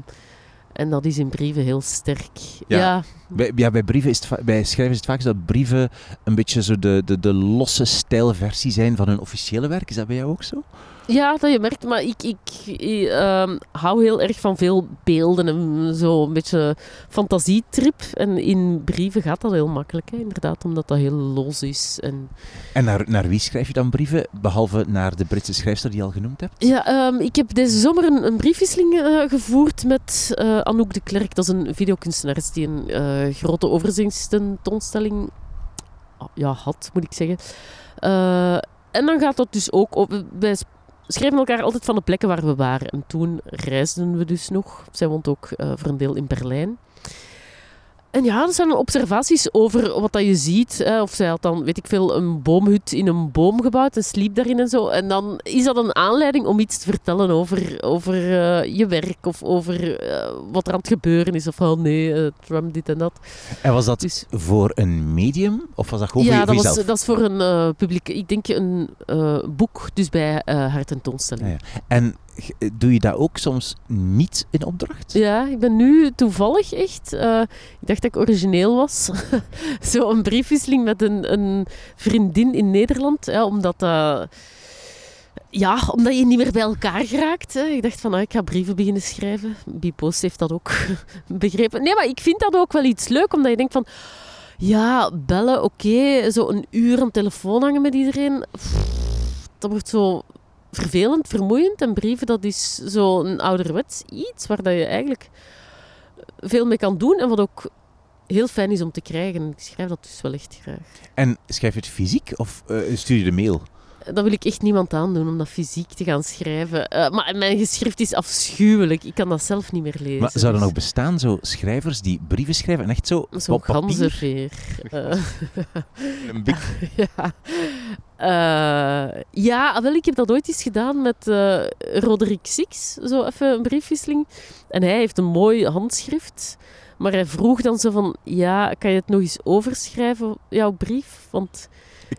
en dat is in brieven heel sterk.
Ja.
ja
Bij, ja, bij, brieven is het bij schrijvers is het vaak zo dat brieven een beetje zo de, de, de losse stijlversie zijn van hun officiële werk. Is dat bij jou ook zo?
Ja, dat je merkt, maar ik, ik, ik, ehm, hou heel erg van veel beelden en zo een beetje fantasietrip. En in brieven gaat dat heel makkelijk, hè, inderdaad, omdat dat heel los is. En...
En naar, naar wie schrijf je dan brieven, behalve naar de Britse schrijfster die je al genoemd hebt?
Ja, ehm, ik heb deze zomer een, een briefwisseling eh, gevoerd met eh, Anouk de Klerk. Dat is een videokunstenares die een eh, grote overzichtstentoonstelling ah, ja, had, moet ik zeggen. En dan gaat dat dus ook op... Wij schrijven elkaar altijd van de plekken waar we waren. En toen reisden we dus nog. Zij woont ook eh, voor een deel in Berlijn. En ja, dat zijn observaties over wat dat je ziet. Hè. Of zij had dan, weet ik veel, een boomhut in een boom gebouwd en sliep daarin en zo. En dan is dat een aanleiding om iets te vertellen over, over eh, je werk of over eh, wat er aan het gebeuren is. Of oh nee, eh, Trump dit en dat.
En was dat
Dus,
voor een medium? Of was dat gewoon
ja,
voor
dat, was,
jezelf?
dat is voor een publiek, ik denk een boek, dus bij haar tentoonstelling.
Ja, ja. En doe je dat ook soms niet in opdracht?
Ja, ik ben nu toevallig echt. eh, ik dacht dat ik origineel was. Zo een briefwisseling met een, een vriendin in Nederland. Ja, omdat, eh, ja, omdat je niet meer bij elkaar geraakt. Hè. Ik dacht van, ah, ik ga brieven beginnen schrijven. Bipost heeft dat ook begrepen. Nee, maar ik vind dat ook wel iets leuk, omdat je denkt van. Ja, bellen, oké. Zo een uur aan telefoon hangen met iedereen. dat wordt zo vervelend, vermoeiend. En brieven, dat is zo'n ouderwets iets waar dat je eigenlijk veel mee kan doen. En wat ook heel fijn is om te krijgen. Ik schrijf dat dus wel echt graag.
En schrijf je het fysiek of eh, stuur je de mail?
Dat wil ik echt niemand aandoen om dat fysiek te gaan schrijven. Eh, maar mijn geschrift is afschuwelijk. Ik kan dat zelf niet meer lezen.
Maar zou er
Dus
nog bestaan, zo schrijvers die brieven schrijven en echt zo
Zo'n
op papier?
ganzenveer. Eh,
Een big...
ja. Eh, ja, wel, ik heb dat ooit eens gedaan met eh Roderick Six. Zo even een briefwisseling. En hij heeft een mooi handschrift. Maar hij vroeg dan zo van... Ja, kan je het nog eens overschrijven, jouw brief? Want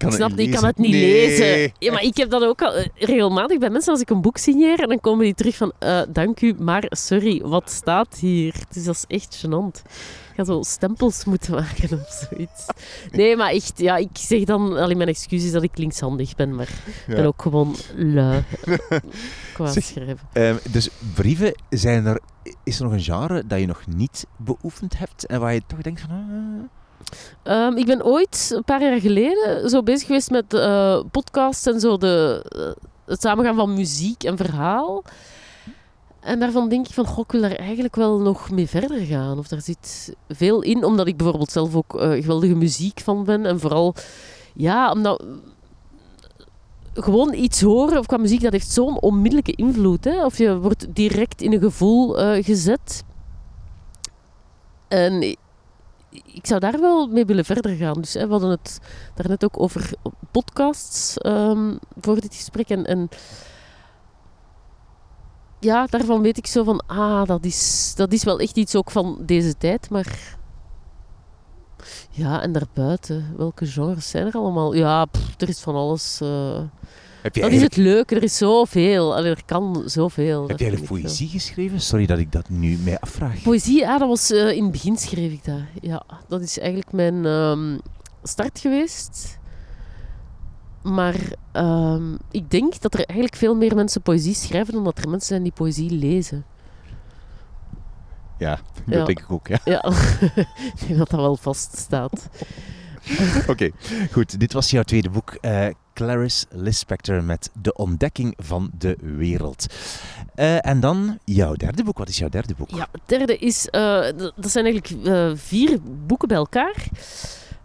Ik
ik snap, ik kan het niet lezen. Ja, maar ik heb dat ook al eh, regelmatig bij mensen als ik een boek signeer. En dan komen die terug van... eh, dank u, maar sorry, wat staat hier? Dus dat is echt gênant. Ik ga zo stempels moeten maken of zoiets. Nee, maar echt, ja, ik zeg dan alleen mijn excuses dat ik linkshandig ben, maar ik ben ook gewoon lui qua
Zeg,
schrijven.
Ehm, dus brieven, zijn er, is er nog een genre dat je nog niet beoefend hebt en waar je toch denkt van... ah,
Ehm, ik ben ooit, een paar jaar geleden, zo bezig geweest met eh, podcasts en zo de, eh, het samengaan van muziek en verhaal. En daarvan denk ik van, goh, ik wil daar eigenlijk wel nog mee verder gaan. Of daar zit veel in, omdat ik bijvoorbeeld zelf ook eh, geweldige muziek van ben. En vooral, ja, omdat gewoon iets horen of qua muziek, dat heeft zo'n onmiddellijke invloed. Hè? Of je wordt direct in een gevoel gezet. En ik zou daar wel mee willen verder gaan. Dus hè, we hadden het daarnet ook over podcasts ehm, voor dit gesprek. En, ja, daarvan weet ik zo van, ah, dat is, dat is wel echt iets ook van deze tijd. Maar Ja, en daarbuiten, welke genres zijn er allemaal? Ja, er is van alles. eh.
Heb je
Dat is het leuke, er is zoveel. Allee, er kan zoveel.
heb
vind
eigenlijk poëzie geschreven? Sorry dat ik dat nu mij afvraag.
Poëzie, ja, dat was eh, in het begin schreef ik dat. Ja, dat is eigenlijk mijn ehm, start geweest. Maar ehm, ik denk dat er eigenlijk veel meer mensen poëzie schrijven dan dat er mensen zijn die poëzie lezen.
Ja, dat
Ja.
denk ik ook. Ja.
Ja, ik denk dat dat wel vaststaat.
Oké, goed. Dit was jouw tweede boek. eh, Clarice Lispector met De ontdekking van de wereld. Eh, en dan jouw derde boek. Wat is jouw derde boek?
Ja, het derde is... eh, dat zijn eigenlijk eh, vier boeken bij elkaar.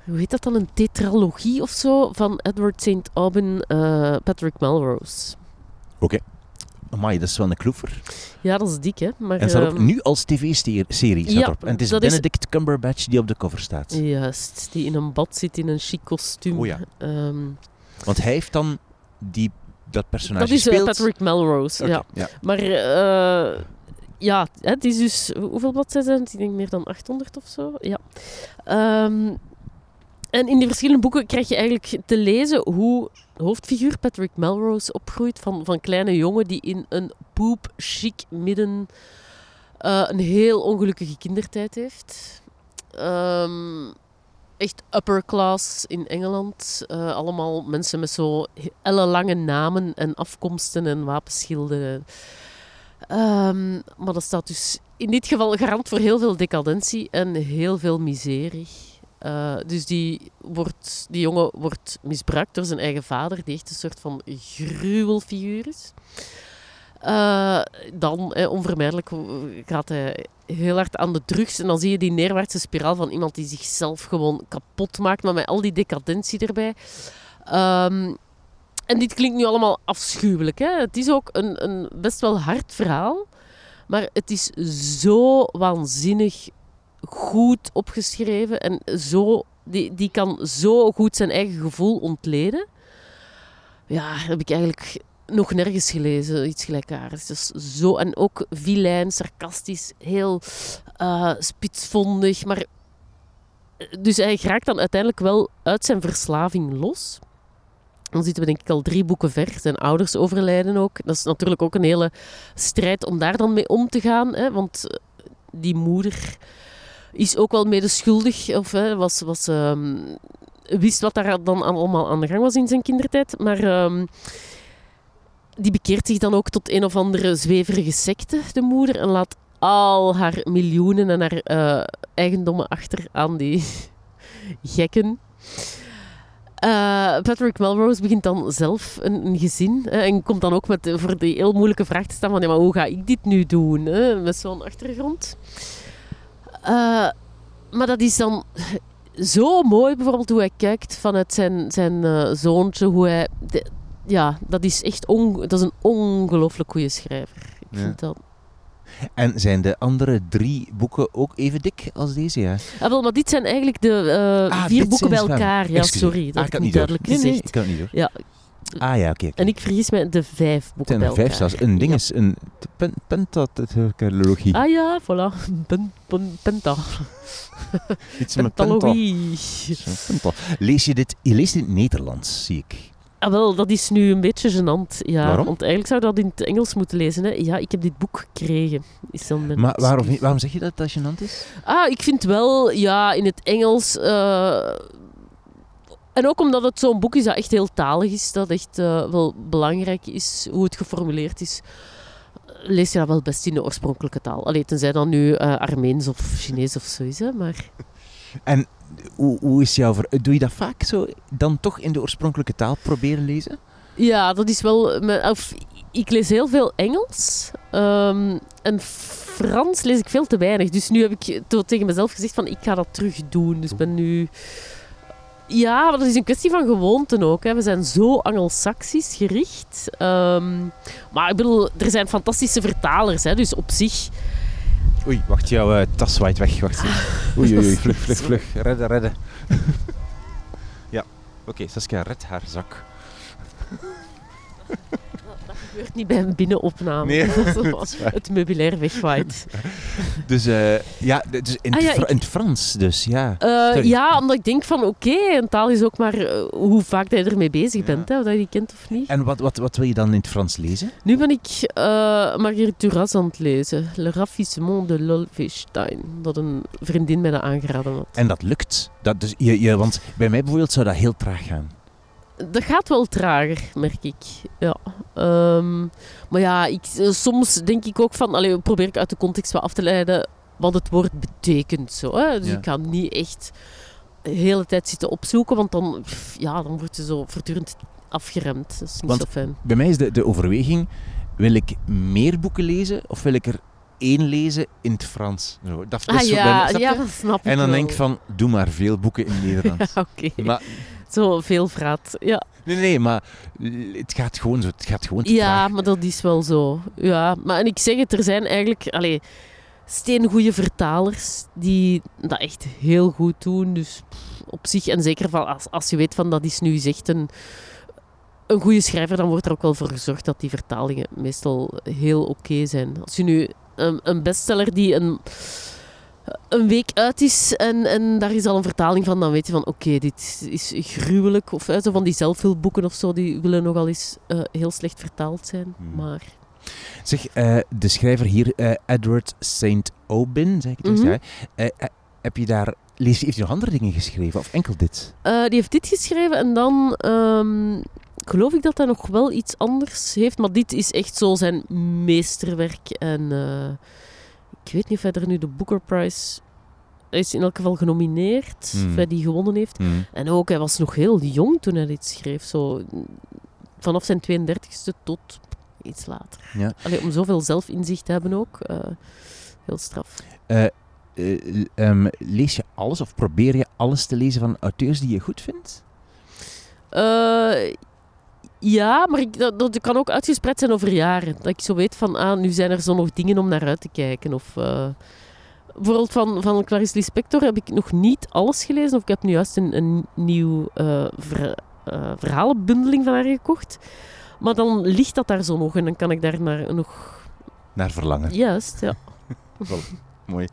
Hoe heet dat dan? Een tetralogie of zo? Van Edward St. Aubyn, eh, Patrick Melrose.
Amai, dat is wel een kloever.
Ja, dat is dik, hè? Maar,
En staat ook
ehm,
nu als tv-serie.
ja.
En het is Benedict Cumberbatch die op de cover staat.
Juist, die in een bad zit in een chic kostuum.
Oh ja.
Ehm,
Want hij heeft dan die, dat personage
dat is eh,
speelt.
Patrick Melrose, ja.
ja.
Maar eh, ja, het is dus... Hoeveel bladzijden zijn het? Ik denk meer dan 800 of zo. Ja. Ehm, en in die verschillende boeken krijg je eigenlijk te lezen hoe hoofdfiguur Patrick Melrose opgroeit van, van kleine jongen die in een poep chic midden eh, een heel ongelukkige kindertijd heeft. Ehm, echt upper class in Engeland. Eh, allemaal mensen met zo ellenlange namen en afkomsten en wapenschilden. Ehm, maar dat staat dus in dit geval garant voor heel veel decadentie en heel veel miserie. Eh, dus die, wordt, die jongen wordt misbruikt door zijn eigen vader, die echt een soort van gruwelfiguur is. Eh, dan, eh, onvermijdelijk, gaat hij heel hard aan de drugs. En dan zie je die neerwaartse spiraal van iemand die zichzelf gewoon kapot maakt, maar met al die decadentie erbij. Ehm, en dit klinkt nu allemaal afschuwelijk. Hè? Het is ook een, een best wel hard verhaal. Maar het is zo waanzinnig goed opgeschreven. En zo, die, die kan zo goed zijn eigen gevoel ontleden. Ja, heb ik eigenlijk nog nergens gelezen, iets gelijkaardigs. Dus zo, en ook vilijn, sarcastisch, heel eh, spitsvondig. Maar, dus hij raakt dan uiteindelijk wel uit zijn verslaving los. Dan zitten we denk ik al drie boeken ver. Zijn ouders overlijden ook. Dat is natuurlijk ook een hele strijd om daar dan mee om te gaan. Hè? Want eh, die moeder is ook wel medeschuldig. Of hè, was, was, ehm, wist wat daar dan allemaal aan de gang was in zijn kindertijd. Maar ehm, die bekeert zich dan ook tot een of andere zweverige secte, de moeder. En laat al haar miljoenen en haar eh, eigendommen achter aan die gekken. Eh, Patrick Melrose begint dan zelf een, een gezin en komt dan ook met, eh, voor die heel moeilijke vraag te staan van ja, maar hoe ga ik dit nu doen hè, met zo'n achtergrond. Maar dat is dan zo mooi bijvoorbeeld hoe hij kijkt vanuit zijn, zijn zoontje, hoe hij... ja, dat is echt on, dat is een ongelooflijk goede schrijver. Ik
Ja.
vind dat...
En zijn de andere drie boeken ook even dik als deze? Ja.
Ah, wel, maar dit zijn eigenlijk de eh,
Ah,
vier boeken bij
zijn
elkaar. Ja, sorry, dat
Ah,
heb
ik
niet
door.
duidelijk
Nee, nee,
gezegd.
ik kan het niet door.
Ja,
Ah ja, oké.
en ik vergis mij, de vijf
Het
boeken
zijn
bij
er vijf zelfs. Een ding
Ja.
is een pen- pentatologie.
Ah ja, voilà. Pen, pen, penta. Pentalogie.
Pental. Lees je dit? Je leest dit in het Nederlands, zie ik.
Ah, wel, dat is nu een beetje gênant. Ja,
Waarom?
Want eigenlijk zou dat in het Engels moeten lezen. Hè. Ja, ik heb dit boek gekregen. Is dan mijn
Maar waarom, waarom zeg je dat dat gênant is?
Ah, ik vind wel, ja, in het Engels... eh, en ook omdat het zo'n boek is dat echt heel talig is, dat echt eh, wel belangrijk is, hoe het geformuleerd is, lees je dat wel best in de oorspronkelijke taal. Allee, tenzij dan nu eh Armeens of Chinees of zo is, hè, maar...
Hoe, hoe is jouw... Doe je dat vaak zo dan toch in de oorspronkelijke taal proberen lezen?
Ja, dat is wel... Of, ik lees heel veel Engels. ehm, en Frans lees ik veel te weinig. Dus nu heb ik tegen mezelf gezegd van ik ga dat terug doen. Dus ben nu... Ja, maar dat is een kwestie van gewoonte ook. Hè. We zijn zo Angelsaksisch gericht. Ehm, maar ik bedoel, er zijn fantastische vertalers. Hè, dus op zich...
Oei, wacht, jouw eh, tas waait weg. Wacht. Oei, oei, oei, vlug, vlug, vlug. Redden, redden. ja, oké, Saskia, red haar zak.
Gebeurt niet bij een binnenopname.
Nee,
het meubilair wegwaait.
Dus, eh, ja, dus in,
Ah, ja, ik-
in het Frans dus, ja.
Eh, ja, omdat ik denk van oké, een taal is ook maar eh, hoe vaak dat je ermee bezig bent, hè, of dat je die kent of niet.
En wat, wat, wat wil je dan in het Frans lezen?
Nu ben ik Marguerite Duras aan het lezen. Le Ravissement de Lolfestein. Dat een vriendin mij dat aangeraden had.
En dat lukt. Dat, dus je, je, want bij mij bijvoorbeeld zou dat heel traag gaan.
Dat gaat wel trager, merk ik. Ja. Ehm, maar ja, ik, eh, soms denk ik ook van... Allee, probeer ik uit de context wat af te leiden wat het woord betekent. Zo, hè. Dus
Ja.
ik ga niet echt de hele tijd zitten opzoeken, want dan, ja, dan wordt je zo voortdurend afgeremd. Dat is niet
Want-
zo fijn.
Bij mij is de, de overweging, wil ik meer boeken lezen of wil ik er één lezen in het Frans? Zo, dat
Ah
is zo
ja,
snap
ja, dat snap ik
En dan
wel.
denk ik van, doe maar veel boeken in Nederlands.
Ja, oké.
Maar,
Zo veel vraat. Ja,
nee, nee, maar het gaat gewoon zo. Het gaat gewoon te
ja
traag.
maar dat is wel zo. Ja, maar en ik zeg het, er zijn eigenlijk allee, steengoede vertalers die dat echt heel goed doen. Dus op zich, en zeker van als, als je weet van dat is nu echt een, een goede schrijver, dan wordt er ook wel voor gezorgd dat die vertalingen meestal heel oké zijn. Als je nu een, een bestseller die een, een week uit is en, en daar is al een vertaling van, dan weet je van oké, dit is gruwelijk. Of zo van die zelfhulpboeken of zo, die willen nogal eens eh, heel slecht vertaald zijn.
Hmm.
Maar
Zeg, eh, de schrijver hier, eh, Edward St. Aubin, zeg ik het eens,
Mhm.
ja. Eh, eh, heb je daar, lees, heeft hij nog andere dingen geschreven of enkel dit?
Die heeft dit geschreven en dan ehm, geloof ik dat hij nog wel iets anders heeft. Maar dit is echt zo zijn meesterwerk. En ik weet niet of hij er nu de Booker Prize... Hij is in elk geval genomineerd,
Hmm.
of hij die gewonnen heeft. En ook, hij was nog heel jong toen hij dit schreef. Zo, vanaf zijn 32e tot iets later.
Ja.
Allee, om zoveel zelfinzicht te hebben ook. eh, heel straf.
Eh, eh, ehm, lees je alles of probeer je alles te lezen van auteurs die je goed vindt?
Ja, maar ik, dat, dat kan ook uitgespreid zijn over jaren. Dat ik zo weet van, ah, nu zijn er zo nog dingen om naar uit te kijken. Of, eh, bijvoorbeeld van, van Clarice Lispector heb ik nog niet alles gelezen. Of ik heb nu juist een, een nieuw eh, ver- eh, verhalenbundeling van haar gekocht. Maar dan ligt dat daar zo nog en dan kan ik daar naar nog...
Naar verlangen.
Juist, ja.
Mooi.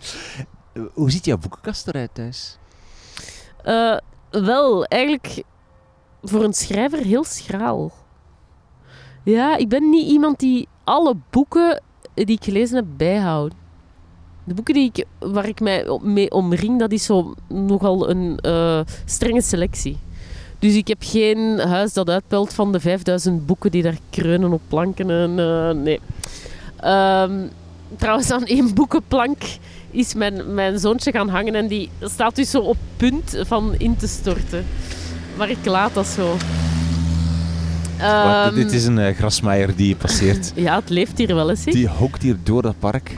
Eh, hoe ziet jouw boekenkast eruit thuis?
Wel, eigenlijk voor een schrijver heel schraal. Ja, ik ben niet iemand die alle boeken die ik gelezen heb bijhoudt. De boeken die ik, waar ik mij mee omring, dat is zo nogal een eh, strenge selectie. Dus ik heb geen huis dat uitpelt van de 5000 boeken die daar kreunen op planken. En, eh, nee. Ehm, trouwens, aan één boekenplank is mijn, mijn zoontje gaan hangen en die staat dus zo op punt van in te storten. Maar ik laat dat zo. Ehm,
dit is een grasmaaier die passeert.
Ja, het leeft hier wel eens.
Die hokt hier door dat park.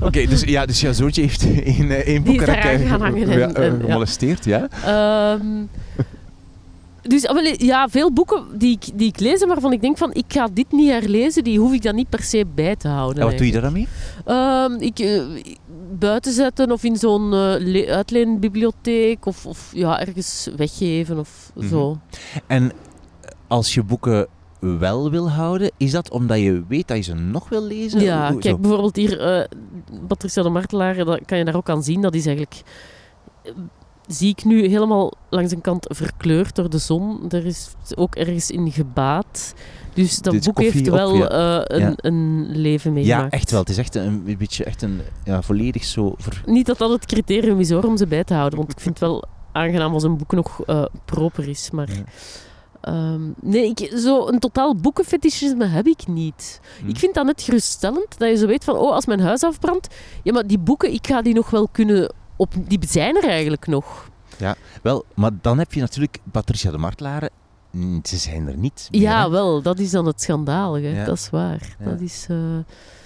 Oké, dus, ja, dus jouw zoontje heeft één, eh, één
daaraan
eh, ja, gemolesteerd, ja?
Ehm, dus ah, ja, veel boeken die ik, die ik lees waarvan ik denk van ik ga dit niet herlezen, die hoef ik dan niet per se bij te houden.
En wat doe je daar dan mee?
Ehm, ik, buiten zetten of in zo'n le- uitleenbibliotheek of, of ja, ergens weggeven of
Mhm.
zo.
En als je boeken wel wil houden, is dat omdat je weet dat je ze nog wil lezen?
Ja,
zo?
kijk, bijvoorbeeld hier, eh Patricia de Martelaar, dat kan je daar ook aan zien. Dat is eigenlijk, eh, zie ik nu helemaal langs een kant verkleurd door de zon. Er is ook ergens in gebaat. Dus dat
Dit
boek heeft wel
ja.
eh, een,
Ja.
een leven
Ja,
meegemaakt.
echt wel. Het is echt een, een beetje echt een ja, volledig zo... Ver...
Niet dat dat het criterium is hoor, om ze bij te houden. Want ik vind het wel aangenaam als een boek nog eh, proper is. Maar
Ja.
Ehm, nee, ik, zo een totaal boekenfetischisme heb ik niet.
Hm.
Ik vind dat net geruststellend, dat je zo weet van, oh, als mijn huis afbrandt, ja, maar die boeken, ik ga die nog wel kunnen op... Die zijn er eigenlijk nog.
Wel, maar dan heb je natuurlijk Patricia de Martelaren. Mm, Ze zijn er niet meer,
Ja, wel, dat is dan het schandalige.
Ja.
Dat is waar.
Ja.
Dat is... eh,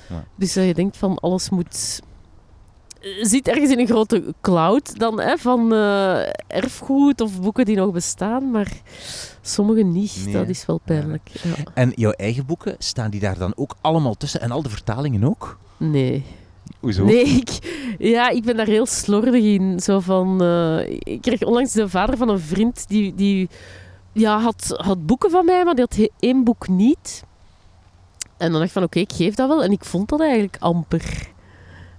Ja.
Dus dat je denkt van, alles moet... Je zit ergens in een grote cloud dan, hè, van eh, erfgoed of boeken die nog bestaan, maar sommige niet.
Nee,
dat is wel pijnlijk. Ja.
En jouw eigen boeken, staan die daar dan ook allemaal tussen? En al de vertalingen ook?
Nee.
Hoezo?
Nee, ik, ja, ik ben daar heel slordig in. Zo van, eh, ik kreeg onlangs de vader van een vriend die, die ja, had, had boeken van mij, maar die had één boek niet. En dan dacht ik van, oké, ik geef dat wel. En ik vond dat eigenlijk amper.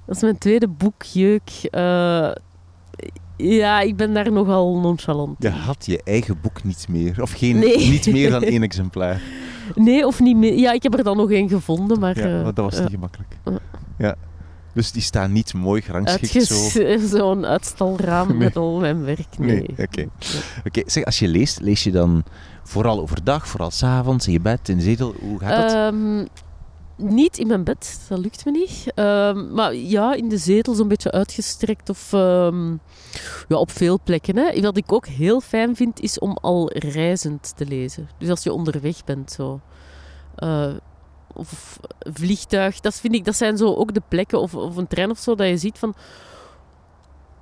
Dat is mijn tweede boek, Jeuk. Eh, ja, ik ben daar nogal nonchalant.
Je had je eigen boek niet meer. Of geen,
Nee.
niet meer dan één exemplaar.
Nee, of niet meer. Ja, ik heb er dan nog één gevonden, maar...
Ja,
eh,
maar dat was niet gemakkelijk.
eh.
Ja. Dus die staan niet mooi gerangschikt zo.
Zo'n uitstalraam
Nee.
met al mijn werk. Nee.
Nee, oké. Oké, zeg, als je leest, lees je dan vooral overdag, vooral s'avonds, in je bed, in de zetel? Hoe gaat dat?
Ehm, niet in mijn bed, dat lukt me niet. Ehm, maar ja, in de zetel zo'n beetje uitgestrekt of ehm, ja, op veel plekken. Hè. Wat ik ook heel fijn vind, is om al reizend te lezen. Dus als je onderweg bent, zo. Eh, of vliegtuig, dat, vind ik, dat zijn zo ook de plekken, of, of een trein of zo, dat je ziet van...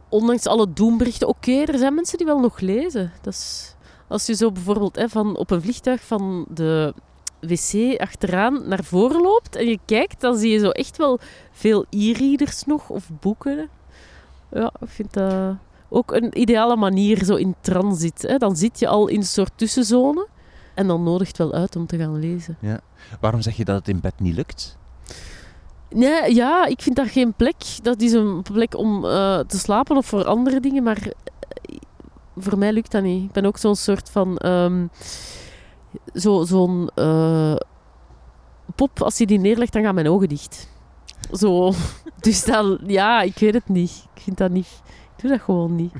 Ondanks alle doemberichten, oké, er zijn mensen die wel nog lezen. Dat is, als je zo bijvoorbeeld hè, van, op een vliegtuig van de wc achteraan naar voren loopt en je kijkt, dan zie je zo echt wel veel e-readers nog of boeken. Ja, ik vind dat ook een ideale manier zo in transit. Hè. Dan zit je al in een soort tussenzone en dan nodigt wel uit om te gaan lezen.
Waarom zeg je dat het in bed niet lukt?
Nee, ja, ik vind dat geen plek. Dat is een plek om eh, te slapen of voor andere dingen, maar eh, voor mij lukt dat niet. Ik ben ook zo'n soort van... ehm, zo, zo'n eh, pop, als je die neerlegt, dan gaan mijn ogen dicht. Zo. Dus dan, ja, ik weet het niet. Ik vind dat niet... Ik doe dat gewoon niet.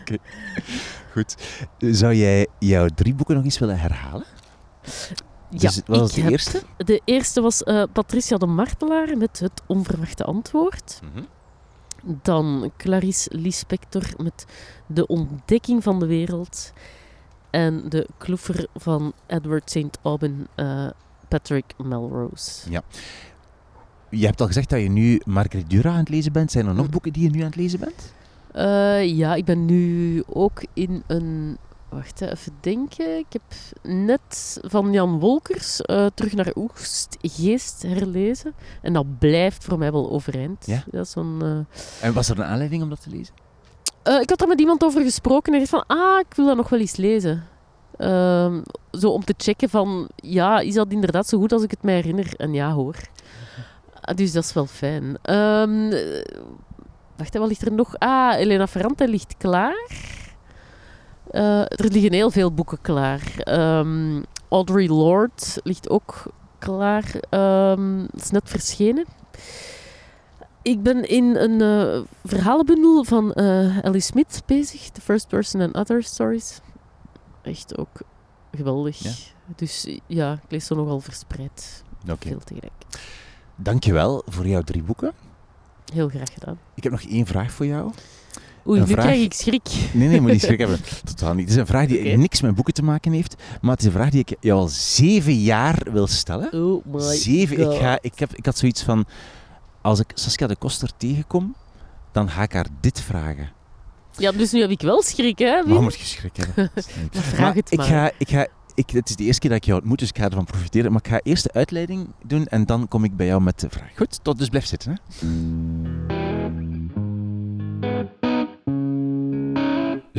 Goed. Zou jij jouw drie boeken nog eens willen herhalen? Dus
ja,
wat was
ik
de
heb-
eerste?
De eerste was eh, Patricia de Martelaar met het onverwachte antwoord. Dan Clarice Lispector met De ontdekking van de wereld. En de kloefer van Edward St. Aubin, eh, Patrick Melrose.
Je hebt al gezegd dat je nu Marguerite Dura aan het lezen bent. Zijn er nog
Mhm.
boeken die je nu aan het lezen bent?
Eh, ja, ik ben nu ook in een... Wacht, even denken. Ik heb net van Jan Wolkers eh, terug naar Oegstgeest herlezen. En dat blijft voor mij wel overeind.
Ja?
Dat is zo'n... eh,
En was er een aanleiding om dat te lezen?
Eh, ik had er met iemand over gesproken en hij van, ah, ik wil dat nog wel eens lezen. Ehm, zo om te checken van, ja, is dat inderdaad zo goed als ik het mij herinner? En ja, hoor. Ah, Dus dat is wel fijn. Ehm, eh, wacht, wat ligt er nog? Ah, Elena Ferrante ligt klaar. Eh, er liggen heel veel boeken klaar. Ehm, Audrey Lorde ligt ook klaar. Dat is net verschenen. Ik ben in een eh, verhalenbundel van eh Ellie Smith bezig. The First Person and Other Stories. Echt ook geweldig.
Ja?
Dus ja, ik lees zo nogal verspreid.
Oké.
Veel tegelijk.
Dankjewel voor jouw drie boeken.
Heel graag gedaan.
Ik heb nog één vraag voor jou.
Oei,
Een
nu
vraag?
krijg ik schrik.
Nee, nee, moet niet schrik hebben. Totaal niet. Het is een vraag die niks met boeken te maken heeft, maar het is een vraag die ik jou al zeven jaar wil stellen.
Oh my
zeven. Ik, ga, ik, heb, ik had zoiets van, als ik Saskia de Koster tegenkom, dan ga ik haar dit vragen.
Ja, dus nu heb ik wel schrik, hè? Wim?
Maar moet je schrik hebben.
Maar vraag
Maar
het
ik
maar.
ga, ik ga, ik, het is de eerste keer dat ik jou ontmoet, dus ik ga ervan profiteren. Maar ik ga eerst de uitleiding doen en dan kom ik bij jou met de vraag. Goed, tot dus blijf zitten. Hè?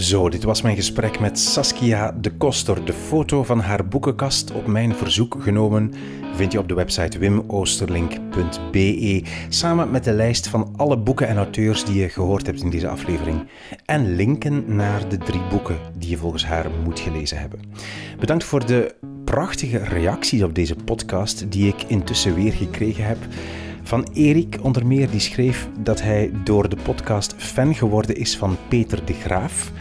Zo, dit was mijn gesprek met Saskia de Koster. De foto van haar boekenkast op mijn verzoek genomen vind je op de website wimoosterlink.be samen met de lijst van alle boeken en auteurs die je gehoord hebt in deze aflevering en linken naar de drie boeken die je volgens haar moet gelezen hebben. Bedankt voor de prachtige reacties op deze podcast die ik intussen weer gekregen heb. Van Erik onder meer, die schreef dat hij door de podcast fan geworden is van Peter de Graaf,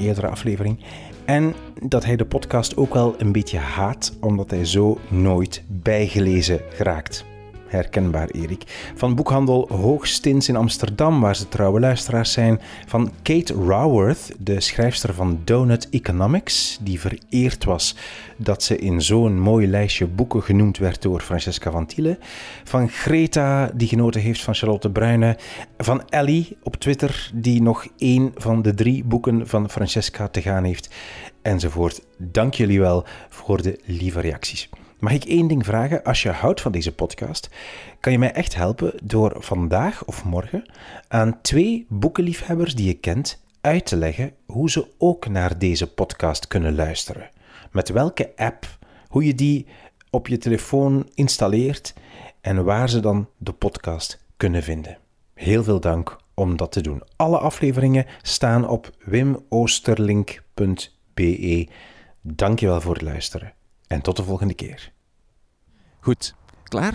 eerdere aflevering, en dat hij de podcast ook wel een beetje haat, omdat hij zo nooit bijgelezen geraakt. Herkenbaar, Erik. Van boekhandel Hoogstins in Amsterdam, waar ze trouwe luisteraars zijn. Van Kate Raworth, de schrijfster van Donut Economics, die vereerd was dat ze in zo'n mooi lijstje boeken genoemd werd door Francesca van Tiele. Van Greta, die genoten heeft van Charlotte Bruyne. Van Ellie op Twitter, die nog één van de drie boeken van Francesca te gaan heeft. Enzovoort. Dank jullie wel voor de lieve reacties. Mag ik één ding vragen? Als je houdt van deze podcast, kan je mij echt helpen door vandaag of morgen aan twee boekenliefhebbers die je kent uit te leggen hoe ze ook naar deze podcast kunnen luisteren. Met welke app, hoe je die
op je telefoon installeert en waar ze dan de podcast kunnen vinden. Heel veel dank om dat te doen. Alle afleveringen staan op wimoosterlink.be. Dankjewel voor het luisteren en tot de volgende keer.
Goed, klaar?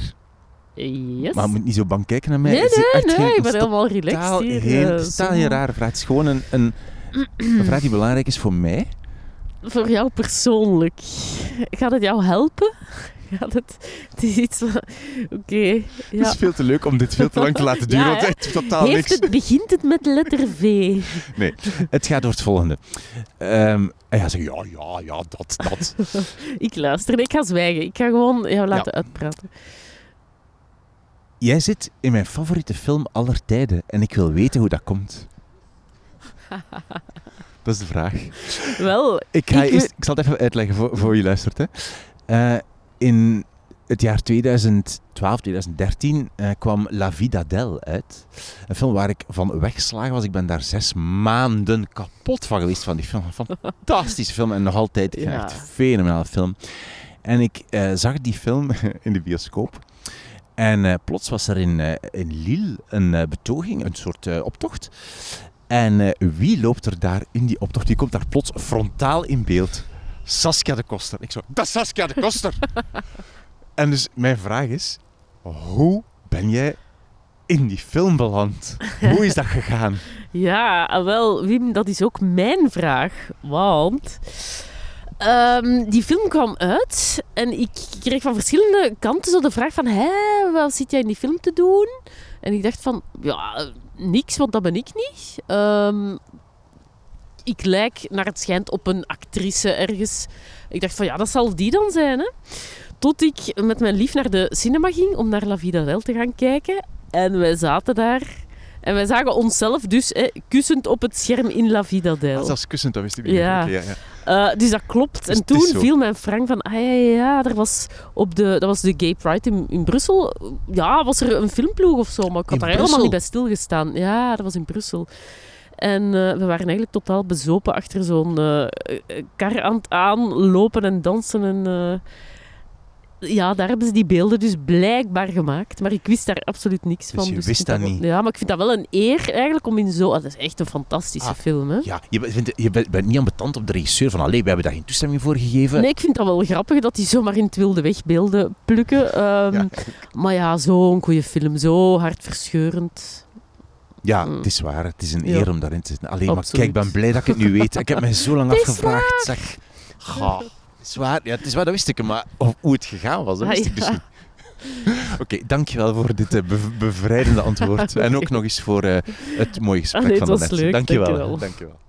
Yes.
Maar je moet niet zo bang kijken naar mij.
nee,
Het is echt
nee,
geen-
nee, ik
het
ben
is
helemaal relaxed hier.
Heel, totaal
zo.
geen rare vraag. Het is gewoon een, een, een vraag die belangrijk is voor mij.
Voor jou persoonlijk. Gaat het jou helpen? Gaat het... Het is iets van... Oké,
Het
ja.
is veel te leuk om dit veel te lang te laten duren,
Ja,
het heeft totaal
Heeft
niks.
het, begint het met letter V?
Het gaat door het volgende. Ehm en ja, zeg ja, ja, ja, dat, dat.
Ik luister. Ik ga zwijgen. Ik ga gewoon jou laten uitpraten.
Jij zit in mijn favoriete film aller tijden en ik wil weten hoe dat komt. Dat is de vraag.
Wel,
Ik, ga
Ik
eerst,
weet-
ik zal het even uitleggen voor, voor je luistert. Hè. Eh, in het jaar 2012, 2013 eh, kwam La Vida Del uit. Een film waar ik van weggeslagen was. Ik ben daar zes maanden kapot van geweest van die film. Een fantastische film en nog altijd
Ja.
echt een fenomenale film. En ik eh, zag die film in de bioscoop. En eh, plots was er in, in Lille een betoging, een soort optocht. En wie loopt er daar in die optocht? Wie komt daar plots frontaal in beeld? Saskia de Koster. Ik zo, dat is Saskia de Koster! en dus mijn vraag is, hoe ben jij in die film beland? Hoe is dat gegaan?
Ja, ah, wel, Wim, dat is ook mijn vraag. Want ehm, die film kwam uit en ik kreeg van verschillende kanten zo de vraag van hé, wat zit jij in die film te doen? En ik dacht van, ja, niks, want dat ben ik niet. Ehm, ik lijk naar het schijnt op een actrice ergens. Ik dacht van, ja, dat zal die dan zijn, hè? Tot ik met mijn lief naar de cinema ging om naar La Vida Del te gaan kijken. En wij zaten daar en wij zagen onszelf dus hè, kussend op het scherm in La Vida Del.
Zelfs kussend, dat wist ik
Ja.
Oké, ja, ja.
Eh, dus dat klopt.
Dus
en toen viel mijn frank van, ah ja, ja, ja, er was op de, dat was de Gay Pride in, in Brussel. Ja, was er een filmploeg of zo, maar ik had daar helemaal niet bij stilgestaan. Ja, dat was in Brussel. En eh, we waren eigenlijk totaal bezopen achter zo'n eh, kar aan het aanlopen en dansen. En, ja, daar hebben ze die beelden dus blijkbaar gemaakt. Maar ik wist daar absoluut niks
Dus
van.
je
ik
wist
vind
dat
wel-
niet?
Ja, maar ik vind dat wel een eer eigenlijk om in zo... ah, dat is echt een fantastische
Ah,
film, hè?
Ja, je, bent, je bent, bent niet ambetant op de regisseur van allee, we hebben daar geen toestemming voor gegeven.
Nee, ik vind dat wel grappig dat die zomaar in het wilde weg beelden plukken. Ehm,
Ja.
Maar ja, zo'n goede film, zo hartverscheurend.
Ja,
Mm.
het is waar. Het is een
Ja.
eer om daarin te zitten. Alleen, maar kijk, ik ben blij dat ik het nu weet. Ik heb mij zo lang afgevraagd. Zeg, ga, het is waar. Ja, het is waar, dat wist ik. Maar of- hoe het gegaan was, dat
Ah,
wist ik dus niet. Oké, dankjewel voor dit eh, bev- bevrijdende antwoord. En ook nog eens voor eh, het mooie gesprek
Ah, nee,
van
het
de
was
net.
leuk,
Dankjewel.
dankjewel.
dankjewel.